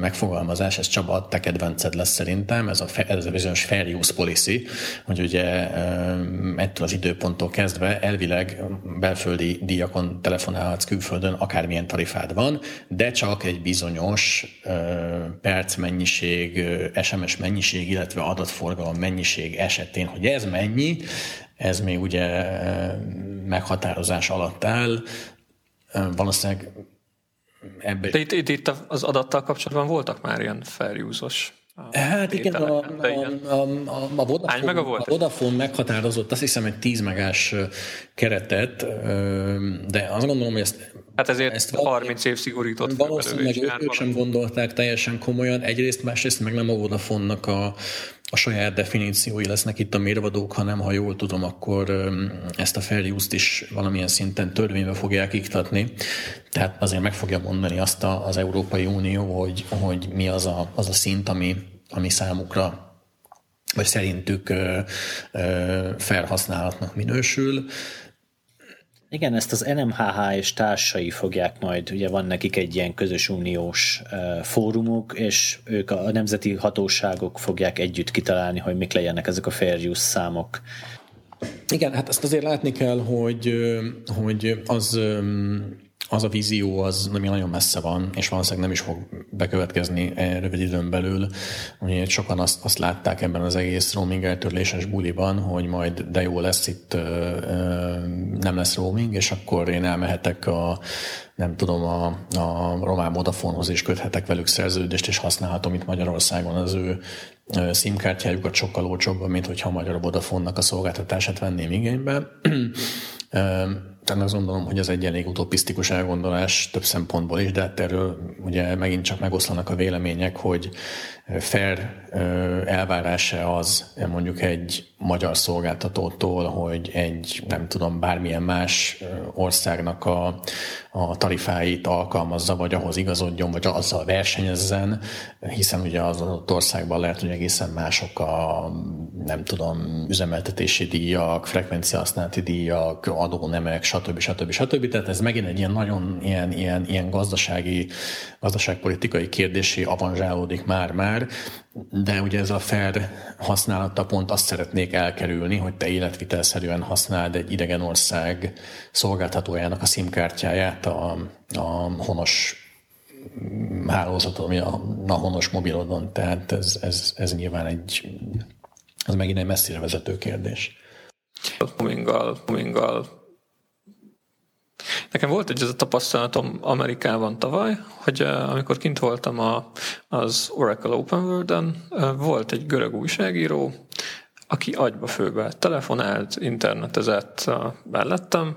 megfogalmazás, ez Csaba, te kedvenced lesz szerintem, ez a, ez a bizonyos fair use policy, hogy ugye eh, ettől az időponttól kezdve elvileg belföldi díjakon telefonálhatsz külföldön, akármilyen tarifád van, de csak egy bizonyos eh, percmennyiség, eh, SMS mennyiség, illetve adatforgalom mennyiség esetén, hogy ez mennyi, ez még ugye meghatározás alatt áll. Valószínűleg ebbe... De itt, itt, itt az adattal kapcsolatban voltak már ilyen fair use-os Hát igen, a, a, a, a, Vodafone, mega volt? a Vodafone meghatározott azt hiszem egy 10 megás keretet, de azt gondolom, hogy ezt Hát ezért Ezt ezt val- 30 év szigorított valószínűleg ők, ők sem gondolták teljesen komolyan, egyrészt, másrészt meg nem a Vodafone-nak a, a saját definíciói lesznek itt a mérvadók, hanem ha jól tudom, akkor ezt a fair use-t is valamilyen szinten törvénybe fogják iktatni. Tehát azért meg fogja mondani azt a, az Európai Unió, hogy, hogy mi az a, az a szint, ami, ami számukra vagy szerintük felhasználatnak minősül. Igen, ezt az NMHH és társai fogják majd, ugye van nekik egy ilyen közös uniós fórumuk, és ők a, nemzeti hatóságok fogják együtt kitalálni, hogy mik legyenek ezek a fair use számok. Igen, hát azt azért látni kell, hogy, hogy az, az a vízió az ami nagyon messze van, és valószínűleg nem is fog bekövetkezni e rövid időn belül. Ugye sokan azt, azt látták ebben az egész roaming eltörléses buliban, hogy majd de jó lesz itt, ö, ö, nem lesz roaming, és akkor én elmehetek a nem tudom, a, a román Vodafonehoz is köthetek velük szerződést, és használhatom itt Magyarországon az ő SIM-kártyájukat sokkal olcsóbban, mint hogyha a Magyar Vodafone-nak a szolgáltatását venném igénybe. Tehát azt gondolom, hogy ez egy elég utopisztikus elgondolás több szempontból is, de hát erről ugye megint csak megoszlanak a vélemények, hogy fair elvárása az mondjuk egy magyar szolgáltatótól, hogy egy nem tudom, bármilyen más országnak a, a tarifáit alkalmazza, vagy ahhoz igazodjon, vagy azzal versenyezzen, hiszen ugye az adott országban lehet, hogy egészen mások a nem tudom, üzemeltetési díjak, frekvenciahasználati díjak, adónemek, stb. stb. stb. Tehát ez megint egy ilyen nagyon ilyen, ilyen, ilyen gazdasági, gazdaságpolitikai kérdésé avanzsálódik már-már, de ugye ez a fair használata pont azt szeretnék elkerülni, hogy te életvitelszerűen használd egy idegen ország szolgáltatójának a SIM-kártyáját a, a honos hálózaton, ami a, a honos mobilodon. Tehát ez, ez, ez nyilván egy, ez megint egy messzire vezető kérdés. Roaminggal, roaminggal Nekem volt egy ez a tapasztalatom Amerikában tavaly, hogy amikor kint voltam a, az Oracle Open World-en, volt egy görög újságíró, aki agyba főbe telefonált, internetezett mellettem,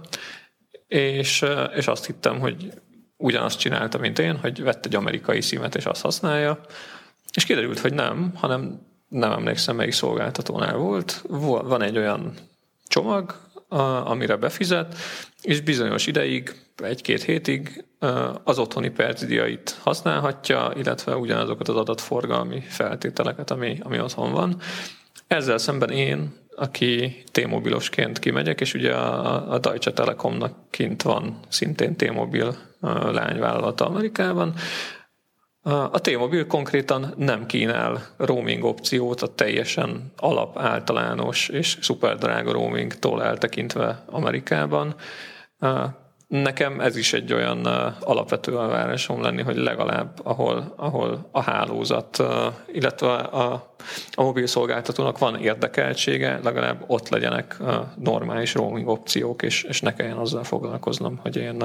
és, és azt hittem, hogy ugyanazt csinálta, mint én, hogy vett egy amerikai szímet, és azt használja, és kiderült, hogy nem, hanem nem emlékszem, melyik szolgáltatónál volt. Van egy olyan csomag, amire befizet, és bizonyos ideig, egy-két hétig az otthoni percdiait használhatja, illetve ugyanazokat az adatforgalmi feltételeket, ami, ami otthon van. Ezzel szemben én, aki T-mobilosként kimegyek, és ugye a, a Deutsche Telekomnak kint van szintén T-mobil lányvállalata Amerikában, a T-Mobile konkrétan nem kínál roaming opciót a teljesen alap, általános és szuperdrága roamingtól eltekintve Amerikában. Nekem ez is egy olyan alapvető elvárásom lenni, hogy legalább ahol, ahol a hálózat, illetve a, a mobil szolgáltatónak van érdekeltsége, legalább ott legyenek normális roaming opciók, és, és ne kelljen azzal foglalkoznom, hogy én,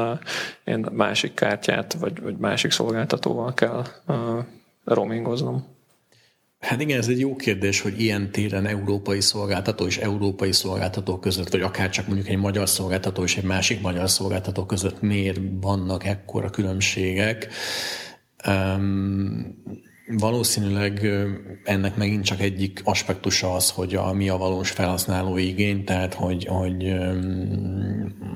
én másik kártyát vagy, vagy másik szolgáltatóval kell roamingoznom. Hát igen, ez egy jó kérdés, hogy ilyen téren európai szolgáltató és európai szolgáltató között, vagy akár csak mondjuk egy magyar szolgáltató és egy másik magyar szolgáltató között miért vannak ekkora különbségek. Um, Valószínűleg ennek megint csak egyik aspektusa az, hogy a, mi a valós felhasználó igény, tehát hogy, hogy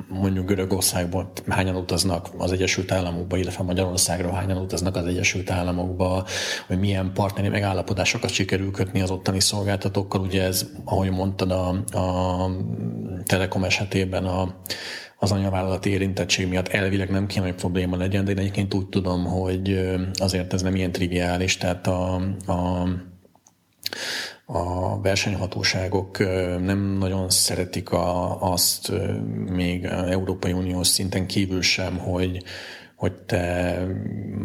mondjuk Görögországból hányan utaznak az Egyesült Államokba, illetve Magyarországra hányan utaznak az Egyesült Államokba, hogy milyen partneri megállapodásokat sikerül kötni az ottani szolgáltatókkal. Ugye ez, ahogy mondtad, a, a Telekom esetében a az anyavállalati érintettség miatt elvileg nem kéne, hogy probléma legyen, de én egyébként úgy tudom, hogy azért ez nem ilyen triviális, tehát a, a a versenyhatóságok nem nagyon szeretik a, azt még Európai Uniós szinten kívül sem, hogy hogy te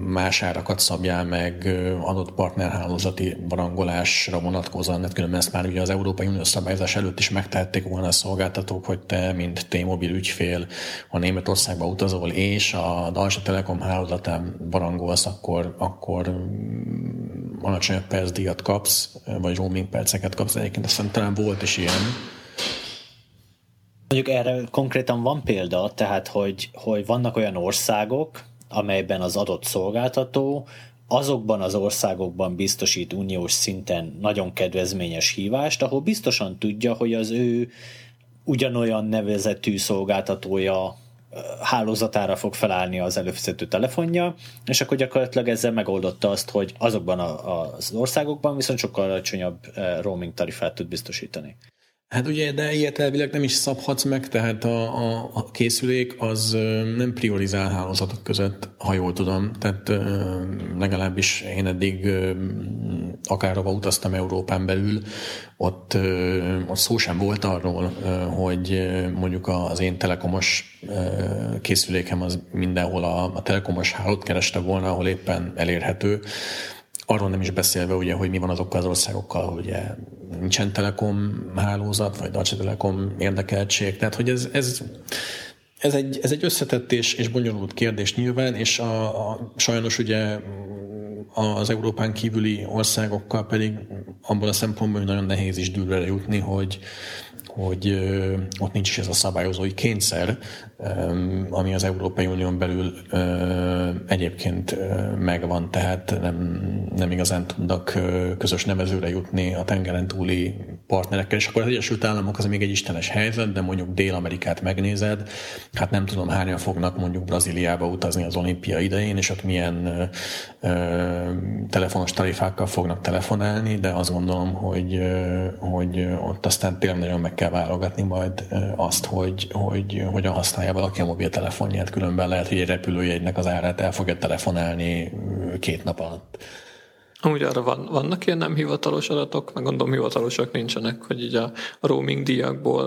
más árakat szabjál meg adott partnerhálózati barangolásra vonatkozóan, mert különben ezt már ugye az Európai Unió szabályozás előtt is megtehették volna a szolgáltatók, hogy te, mint T-Mobil ügyfél, ha Németországba utazol, és a Deutsche Telekom hálózatán barangolsz, akkor, akkor mm, alacsonyabb percdíjat kapsz, vagy roaming perceket kapsz. Egyébként azt talán volt is ilyen. Mondjuk erre konkrétan van példa, tehát hogy, hogy vannak olyan országok, amelyben az adott szolgáltató azokban az országokban biztosít uniós szinten nagyon kedvezményes hívást, ahol biztosan tudja, hogy az ő ugyanolyan nevezetű szolgáltatója hálózatára fog felállni az előfizető telefonja, és akkor gyakorlatilag ezzel megoldotta azt, hogy azokban az országokban viszont sokkal alacsonyabb roaming tarifát tud biztosítani. Hát ugye, de ilyet elvileg nem is szabhatsz meg, tehát a, a, készülék az nem priorizál hálózatok között, ha jól tudom. Tehát legalábbis én eddig akárhova utaztam Európán belül, ott, ott szó sem volt arról, hogy mondjuk az én telekomos készülékem az mindenhol a, a telekomos hálót kereste volna, ahol éppen elérhető. Arról nem is beszélve, ugye, hogy mi van azokkal az országokkal, hogy nincsen telekom hálózat, vagy Deutsche Telekom érdekeltség. Tehát, hogy ez, ez, ez egy, ez egy összetett és, és bonyolult kérdés nyilván, és a, a, sajnos ugye az Európán kívüli országokkal pedig abból a szempontból, hogy nagyon nehéz is dűlre jutni, hogy, hogy ott nincs is ez a szabályozói kényszer, ami az Európai Unión belül egyébként megvan, tehát nem, nem igazán tudnak közös nevezőre jutni a tengeren túli partnerekkel, és akkor az Egyesült Államok az még egy istenes helyzet, de mondjuk Dél-Amerikát megnézed, hát nem tudom hányan fognak mondjuk Brazíliába utazni az olimpia idején, és ott milyen telefonos tarifákkal fognak telefonálni, de azt gondolom, hogy, hogy ott aztán tényleg nagyon meg kell válogatni majd azt, hogy, hogy hogyan használja valaki a mobiltelefonját, különben lehet, hogy egy repülőjegynek az árát el fogja telefonálni két nap alatt. Amúgy arra van, vannak ilyen nem hivatalos adatok, meg gondolom hivatalosak nincsenek, hogy így a, a roaming díjakból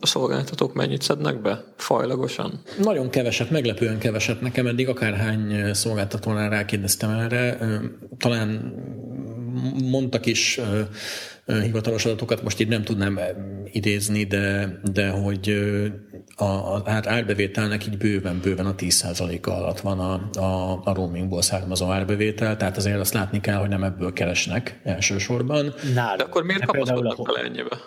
a szolgáltatók mennyit szednek be fajlagosan? Nagyon keveset, meglepően keveset. Nekem eddig akárhány szolgáltatónál rákérdeztem erre. Talán mondtak is hivatalos adatokat, most itt nem tudnám idézni, de, de hogy a, a hát árbevételnek így bőven, bőven a 10%-a alatt van a, a, a roamingból származó árbevétel, tehát azért azt látni kell, hogy nem ebből keresnek elsősorban. Nál, De akkor miért kapaszkodnak bele ennyibe?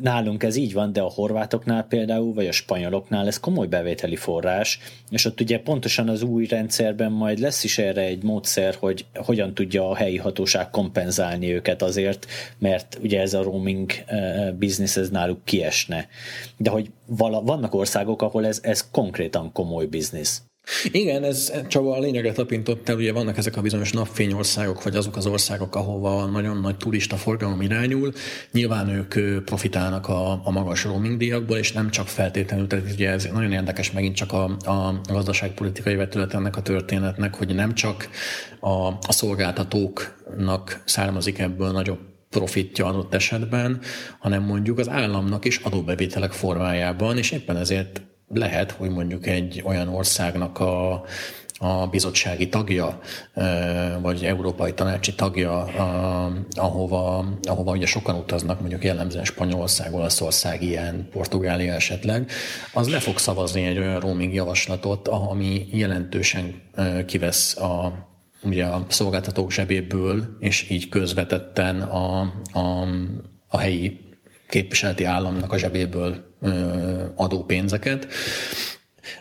Nálunk ez így van, de a horvátoknál például, vagy a spanyoloknál ez komoly bevételi forrás, és ott ugye pontosan az új rendszerben majd lesz is erre egy módszer, hogy hogyan tudja a helyi hatóság kompenzálni őket azért, mert ugye ez a roaming business ez náluk kiesne. De hogy vala, vannak országok, ahol ez, ez konkrétan komoly biznisz. Igen, ez Csaba a lényegre tapintott el, ugye vannak ezek a bizonyos napfényországok, vagy azok az országok, ahova nagyon nagy turista forgalom irányul. Nyilván ők profitálnak a, a magas roaming díjakból, és nem csak feltétlenül, tehát ugye ez nagyon érdekes megint csak a, a gazdaságpolitikai vetület ennek a történetnek, hogy nem csak a, a szolgáltatóknak származik ebből nagyobb profitja adott esetben, hanem mondjuk az államnak is adóbevételek formájában, és éppen ezért lehet, hogy mondjuk egy olyan országnak a, a bizottsági tagja, vagy európai tanácsi tagja, ahova, ahova ugye sokan utaznak, mondjuk jellemzően Spanyolország, Olaszország, ilyen, Portugália esetleg, az le fog szavazni egy olyan roaming javaslatot, ami jelentősen kivesz a ugye a szolgáltatók zsebéből, és így közvetetten a, a, a helyi képviseleti államnak a zsebéből adó pénzeket.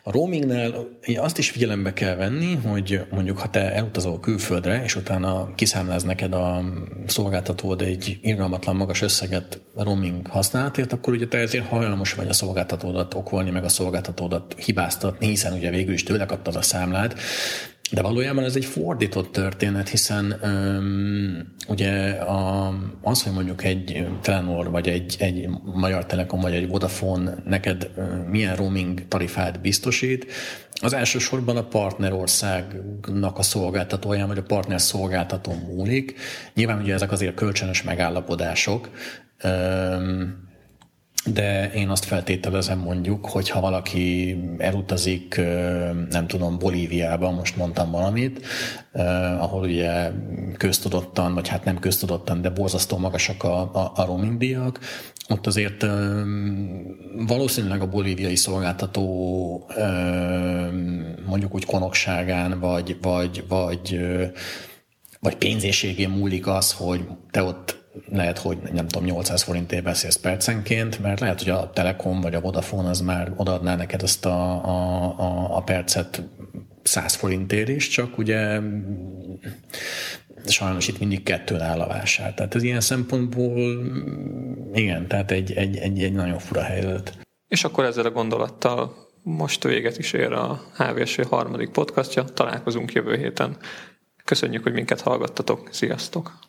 A roamingnál azt is figyelembe kell venni, hogy mondjuk ha te elutazol külföldre, és utána kiszámláz neked a szolgáltatód egy irgalmatlan magas összeget roaming használatért, akkor ugye te ezért hajlamos vagy a szolgáltatódat okolni, meg a szolgáltatódat hibáztatni, hiszen ugye végül is tőle kaptad a számlát, de valójában ez egy fordított történet, hiszen öm, ugye a, az, hogy mondjuk egy Telenor, vagy egy, egy Magyar Telekom, vagy egy Vodafone neked öm, milyen roaming tarifát biztosít, az elsősorban a partnerországnak a szolgáltatóján, vagy a partner szolgáltató múlik. Nyilván ugye ezek azért kölcsönös megállapodások, öm, de én azt feltételezem mondjuk, hogy ha valaki elutazik, nem tudom, Bolíviába, most mondtam valamit, ahol ugye köztudottan, vagy hát nem köztudottan, de borzasztó magasak a, a, a roaming díjak, ott azért valószínűleg a bolíviai szolgáltató mondjuk úgy konokságán, vagy, vagy, vagy, vagy pénzéségén múlik az, hogy te ott lehet, hogy nem tudom, 800 forintért beszélsz percenként, mert lehet, hogy a Telekom vagy a Vodafone az már odaadná neked ezt a, a, a, a percet 100 forintért is, csak ugye sajnos itt mindig kettőn áll a vásár. Tehát ez ilyen szempontból igen, tehát egy, egy, egy, egy nagyon fura helyzet. És akkor ezzel a gondolattal most véget is ér a HVSV harmadik podcastja. Találkozunk jövő héten. Köszönjük, hogy minket hallgattatok. Sziasztok!